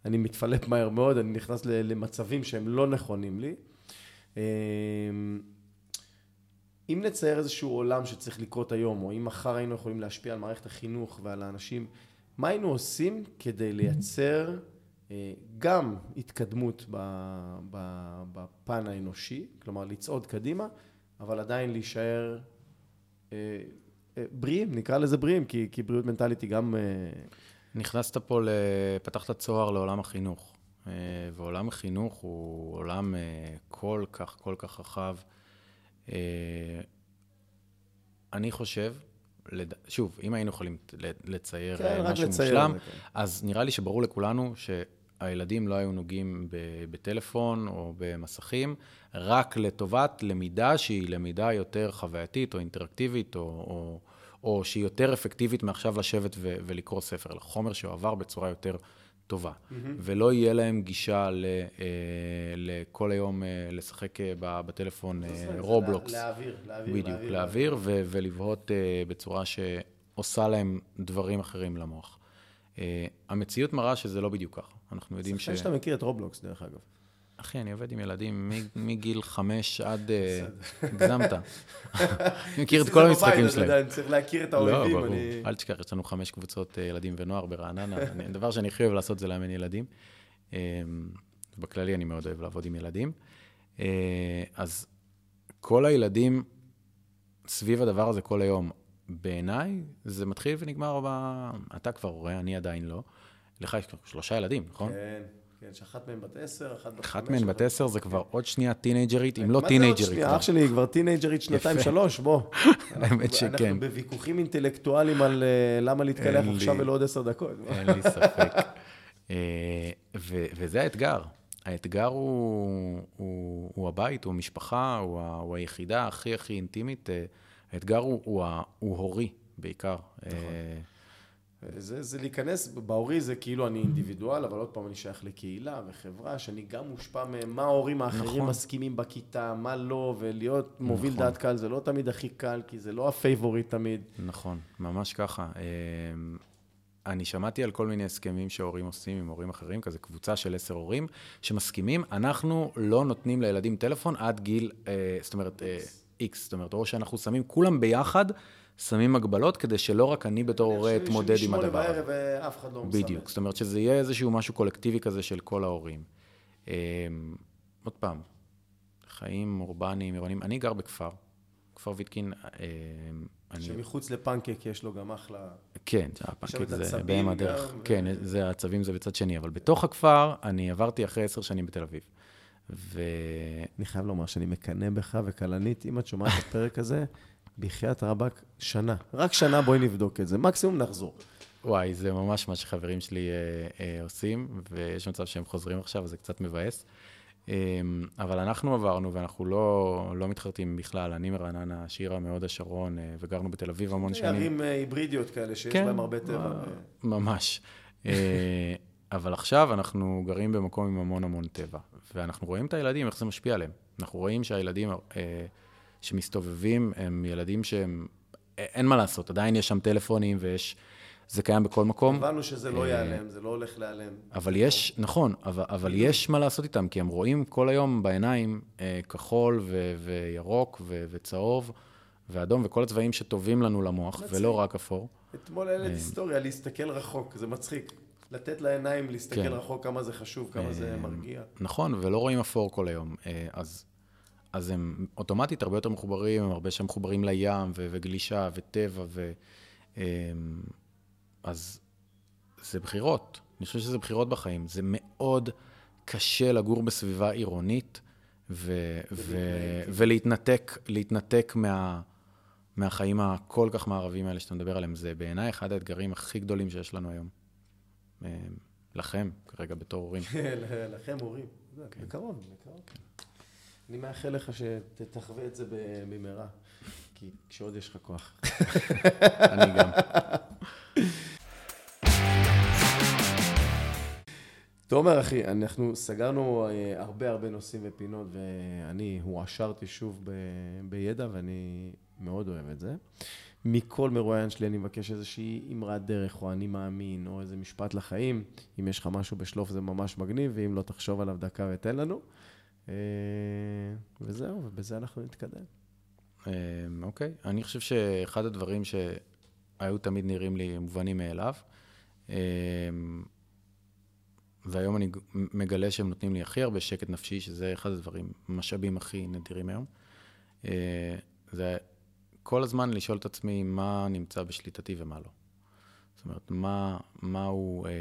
Speaker 1: אני מתפלט מהר מאוד, אני נכנס למצבים שהם לא נכונים לי. אה, אם נצייר איזשהו עולם שצריך לקרות היום, או אם מחר היינו יכולים להשפיע על מערכת החינוך ועל האנשים, מה היינו עושים כדי לייצר אה, גם התקדמות בפן האנושי, כלומר לצעוד קדימה, אבל עדיין להישאר אה, בריאים, נקרא לזה בריאים, כי, כי בריאות מנטלית היא גם...
Speaker 2: נכנסת פה, פתחת צוהר לעולם החינוך, ועולם החינוך הוא עולם כל כך, כל כך רחב. אה, אני חושב, שוב, אם היינו יכולים לצייר כן, אה, משהו לצייר מושלם, כן. אז נראה לי שברור לכולנו שהילדים לא היו נוגעים בטלפון או במסכים, רק לטובת למידה שהיא למידה יותר חווייתית או אינטראקטיבית, או, או, או שהיא יותר אפקטיבית מעכשיו לשבת ו- ולקרוא ספר, אלא חומר שעבר בצורה יותר טובה, mm-hmm. ולא יהיה להם גישה ל, אה, לכל היום אה, לשחק אה, בטלפון רובלוקס.
Speaker 1: להעביר, להעביר.
Speaker 2: בדיוק, להעביר, להעביר ולבהות בצורה שעושה להם דברים אחרים למוח. המציאות מראה שזה לא בדיוק ככה. אנחנו יודעים ש...
Speaker 1: זה שאתה מכיר את רובלוקס, דרך אגב.
Speaker 2: אחי, אני עובד עם ילדים מגיל חמש עד... אה, הגזמת. אני מכיר את כל המשחקים שלהם.
Speaker 1: אני צריך להכיר את האויבים.
Speaker 2: לא, ברור. אל תשכח, יש לנו חמש קבוצות אה, ילדים ונוער ברעננה. הדבר שאני הכי אוהב לעשות זה לאמן ילדים. בכללי אני מאוד אוהב לעבוד עם ילדים. אה, אז כל הילדים סביב הדבר הזה כל היום. בעיניי זה מתחיל ונגמר ב... אתה כבר רואה, אני עדיין לא. לך יש שלושה ילדים, נכון?
Speaker 1: כן, כן, שאחת מהן בת עשר, אחת בת חמש.
Speaker 2: אחת מהן בת עשר זה כבר עוד שנייה טינג'רית, אם לא
Speaker 1: מה זה עוד
Speaker 2: טינג'רית
Speaker 1: שנייה? אח שלי היא כבר טינג'רית שנתיים. שלוש, בוא.
Speaker 2: האמת שכן.
Speaker 1: אנחנו בוויכוחים אינטלקטואליים על אה, למה להתקלח עכשיו ולא עוד עשר דקות.
Speaker 2: אין לי ספק. אה, וזה האתגר. האתגר הוא, הבית, הוא המשפחה, הוא, היחידה הכי הכי אינטימית. האתגר הוא, הוא, ה- הוא הורי בעיקר. אה,
Speaker 1: זה, זה להיכנס, בהורי זה כאילו אני אינדיבידואל, אבל עוד פעם אני שייך לקהילה וחברה, שאני גם מושפע ממה ההורים האחרים
Speaker 2: נכון.
Speaker 1: מסכימים בכיתה, מה לא, ולהיות מוביל
Speaker 2: נכון.
Speaker 1: דעת קהל זה לא תמיד הכי קל, כי זה לא ה favorite תמיד.
Speaker 2: נכון, ממש ככה. אה, אני שמעתי על כל מיני הסכמים שהורים עושים עם הורים אחרים, כזה קבוצה של עשר הורים, שמסכימים, אנחנו לא נותנים לילדים טלפון עד גיל, אה, זאת אומרת, אה, איקס, זאת אומרת, או שאנחנו שמים, כולם ביחד שמים הגבלות, כדי שלא רק אני בתור הורה
Speaker 1: שלי-
Speaker 2: אתמודד עם הדבר הזה.
Speaker 1: ואף אחד לא מסמן.
Speaker 2: בדיוק, זאת אומרת שזה יהיה איזשהו משהו קולקטיבי כזה של כל ההורים. אה, עוד פעם, חיים אורבניים, עירוניים, אני גר בכפר, כפר ויטקין, אה, אני...
Speaker 1: שמחוץ לפנקק יש לו גם אחלה...
Speaker 2: כן, הפנקק זה בהם הדרך.
Speaker 1: ו-
Speaker 2: כן, זה הצבים זה בצד שני, אבל בתוך הכפר, אני עברתי אחרי עשר שנים בתל אביב. ו...
Speaker 1: אני חייב לומר שאני מקנא בך וכלנית, אם את שומעת את הפרק הזה, בחייאת רבאק, שנה. רק שנה בואי נבדוק את זה, מקסימום נחזור.
Speaker 2: וואי, זה ממש מה שחברים שלי אה, אה, עושים, ויש מצב שהם חוזרים עכשיו, אז זה קצת מבאס. אה, אבל אנחנו עברנו, ואנחנו לא, לא מתחרטים בכלל. אני מרעננה, שירה מהוד השרון, אה, וגרנו בתל אביב המון שנים.
Speaker 1: ערים אה, היברידיות כאלה, שיש
Speaker 2: כן,
Speaker 1: בהם הרבה טבע.
Speaker 2: אה,
Speaker 1: ו-
Speaker 2: ממש. אה, אבל עכשיו אנחנו גרים במקום עם המון המון טבע, ואנחנו רואים את הילדים, איך זה משפיע עליהם. אנחנו רואים שהילדים אה, שמסתובבים הם ילדים שהם, אה, אין מה לעשות, עדיין יש שם טלפונים ויש, זה קיים בכל מקום.
Speaker 1: הבנו שזה לא
Speaker 2: אה,
Speaker 1: ייעלם, זה לא הולך להיעלם.
Speaker 2: אבל יש, נכון, אבל, אבל יש מה לעשות איתם, כי הם רואים כל היום בעיניים אה, כחול ו- וירוק ו- וצהוב ואדום וכל הצבעים שטובים לנו למוח,
Speaker 1: מצחיק.
Speaker 2: ולא רק אפור.
Speaker 1: אתמול הילד היסטוריה, להסתכל רחוק, זה מצחיק. לתת לעיניים להסתכל
Speaker 2: כן.
Speaker 1: רחוק, כמה זה חשוב, כמה זה מרגיע.
Speaker 2: נכון, ולא רואים אפור כל היום. אה, אז, אז הם אוטומטית הרבה יותר מחוברים, הם הרבה שם מחוברים לים ו- וגלישה וטבע, ו, אה, אז זה בחירות. אני חושב שזה בחירות בחיים. זה מאוד קשה לגור בסביבה עירונית ו- ו- ולהתנתק להתנתק מה, מהחיים הכל כך מערביים האלה שאתה מדבר עליהם. זה בעיניי אחד האתגרים הכי גדולים שיש לנו היום. אה, לכם, כרגע בתור הורים.
Speaker 1: לכם הורים. זה, בקרוב, בקרוב. אני מאחל לך שתחווה את זה במהרה, כי כשעוד יש לך כוח.
Speaker 2: אני גם.
Speaker 1: תומר, אחי, אנחנו סגרנו אה, הרבה הרבה נושאים ופינות, ואני הועשרתי שוב ב- בידע, ואני מאוד אוהב את זה. מכל מרואיין שלי אני מבקש איזושהי אמרת דרך, או אני מאמין, או איזה משפט לחיים. אם יש לך משהו בשלוף זה ממש מגניב, ואם לא תחשוב עליו דקה ותן לנו. אה, וזהו, ובזה אנחנו נתקדם.
Speaker 2: אה, אוקיי. אני חושב שאחד הדברים שהיו תמיד נראים לי מובנים מאליו, אה, והיום אני מגלה שהם נותנים לי הכי הרבה שקט נפשי, שזה אחד הדברים, המשאבים הכי נדירים היום, זה כל הזמן לשאול את עצמי מה נמצא בשליטתי ומה לא. זאת אומרת, מה, מה הוא, אה,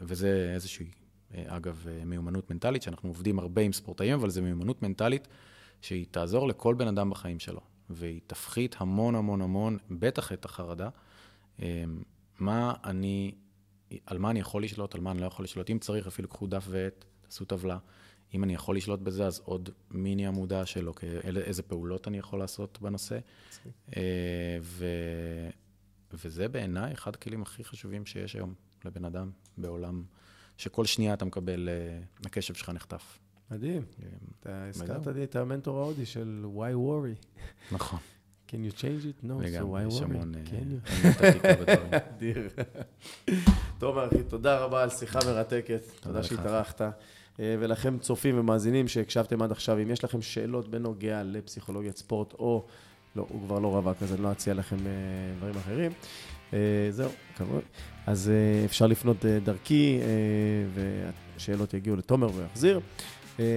Speaker 2: וזה איזושהי, אה, אגב, אה, מיומנות מנטלית, שאנחנו עובדים הרבה עם ספורטאים, אבל זו מיומנות מנטלית שהיא תעזור לכל בן אדם בחיים שלו, והיא תפחית המון המון המון, בטח את החרדה, אה, מה אני, על מה אני יכול לשלוט, על מה אני לא יכול לשלוט. אם צריך, אפילו קחו דף ועט, תעשו טבלה. אם אני יכול לשלוט בזה, אז עוד מיני עמודה של אילו- איזה פעולות אני יכול לעשות בנושא. אה, ו... וזה בעיניי אחד הכלים הכי חשובים שיש היום לבן אדם בעולם, שכל שנייה אתה מקבל, אה, הקשב שלך נחטף.
Speaker 1: מדהים.
Speaker 2: אה,
Speaker 1: אתה הזכרת לי את המנטור ההודי של why worry.
Speaker 2: נכון,
Speaker 1: can you change it? No, so why worry?
Speaker 2: המון
Speaker 1: can you? טוב, אחי, תודה רבה על שיחה מרתקת. תודה. שהתארחת. אה, ולכם, צופים ומאזינים שהקשבתם עד עכשיו, אם יש לכם שאלות בנוגע לפסיכולוגיית ספורט, או, לא, הוא כבר לא רווק, אז אני לא אציע לכם אה, דברים אחרים. אה, זהו, כבוד. אז אפשר לפנות דרכי, והשאלות יגיעו לתומר ויחזיר.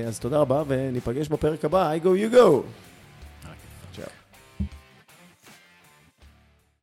Speaker 1: אז תודה רבה, וניפגש בפרק הבא. I go, you go!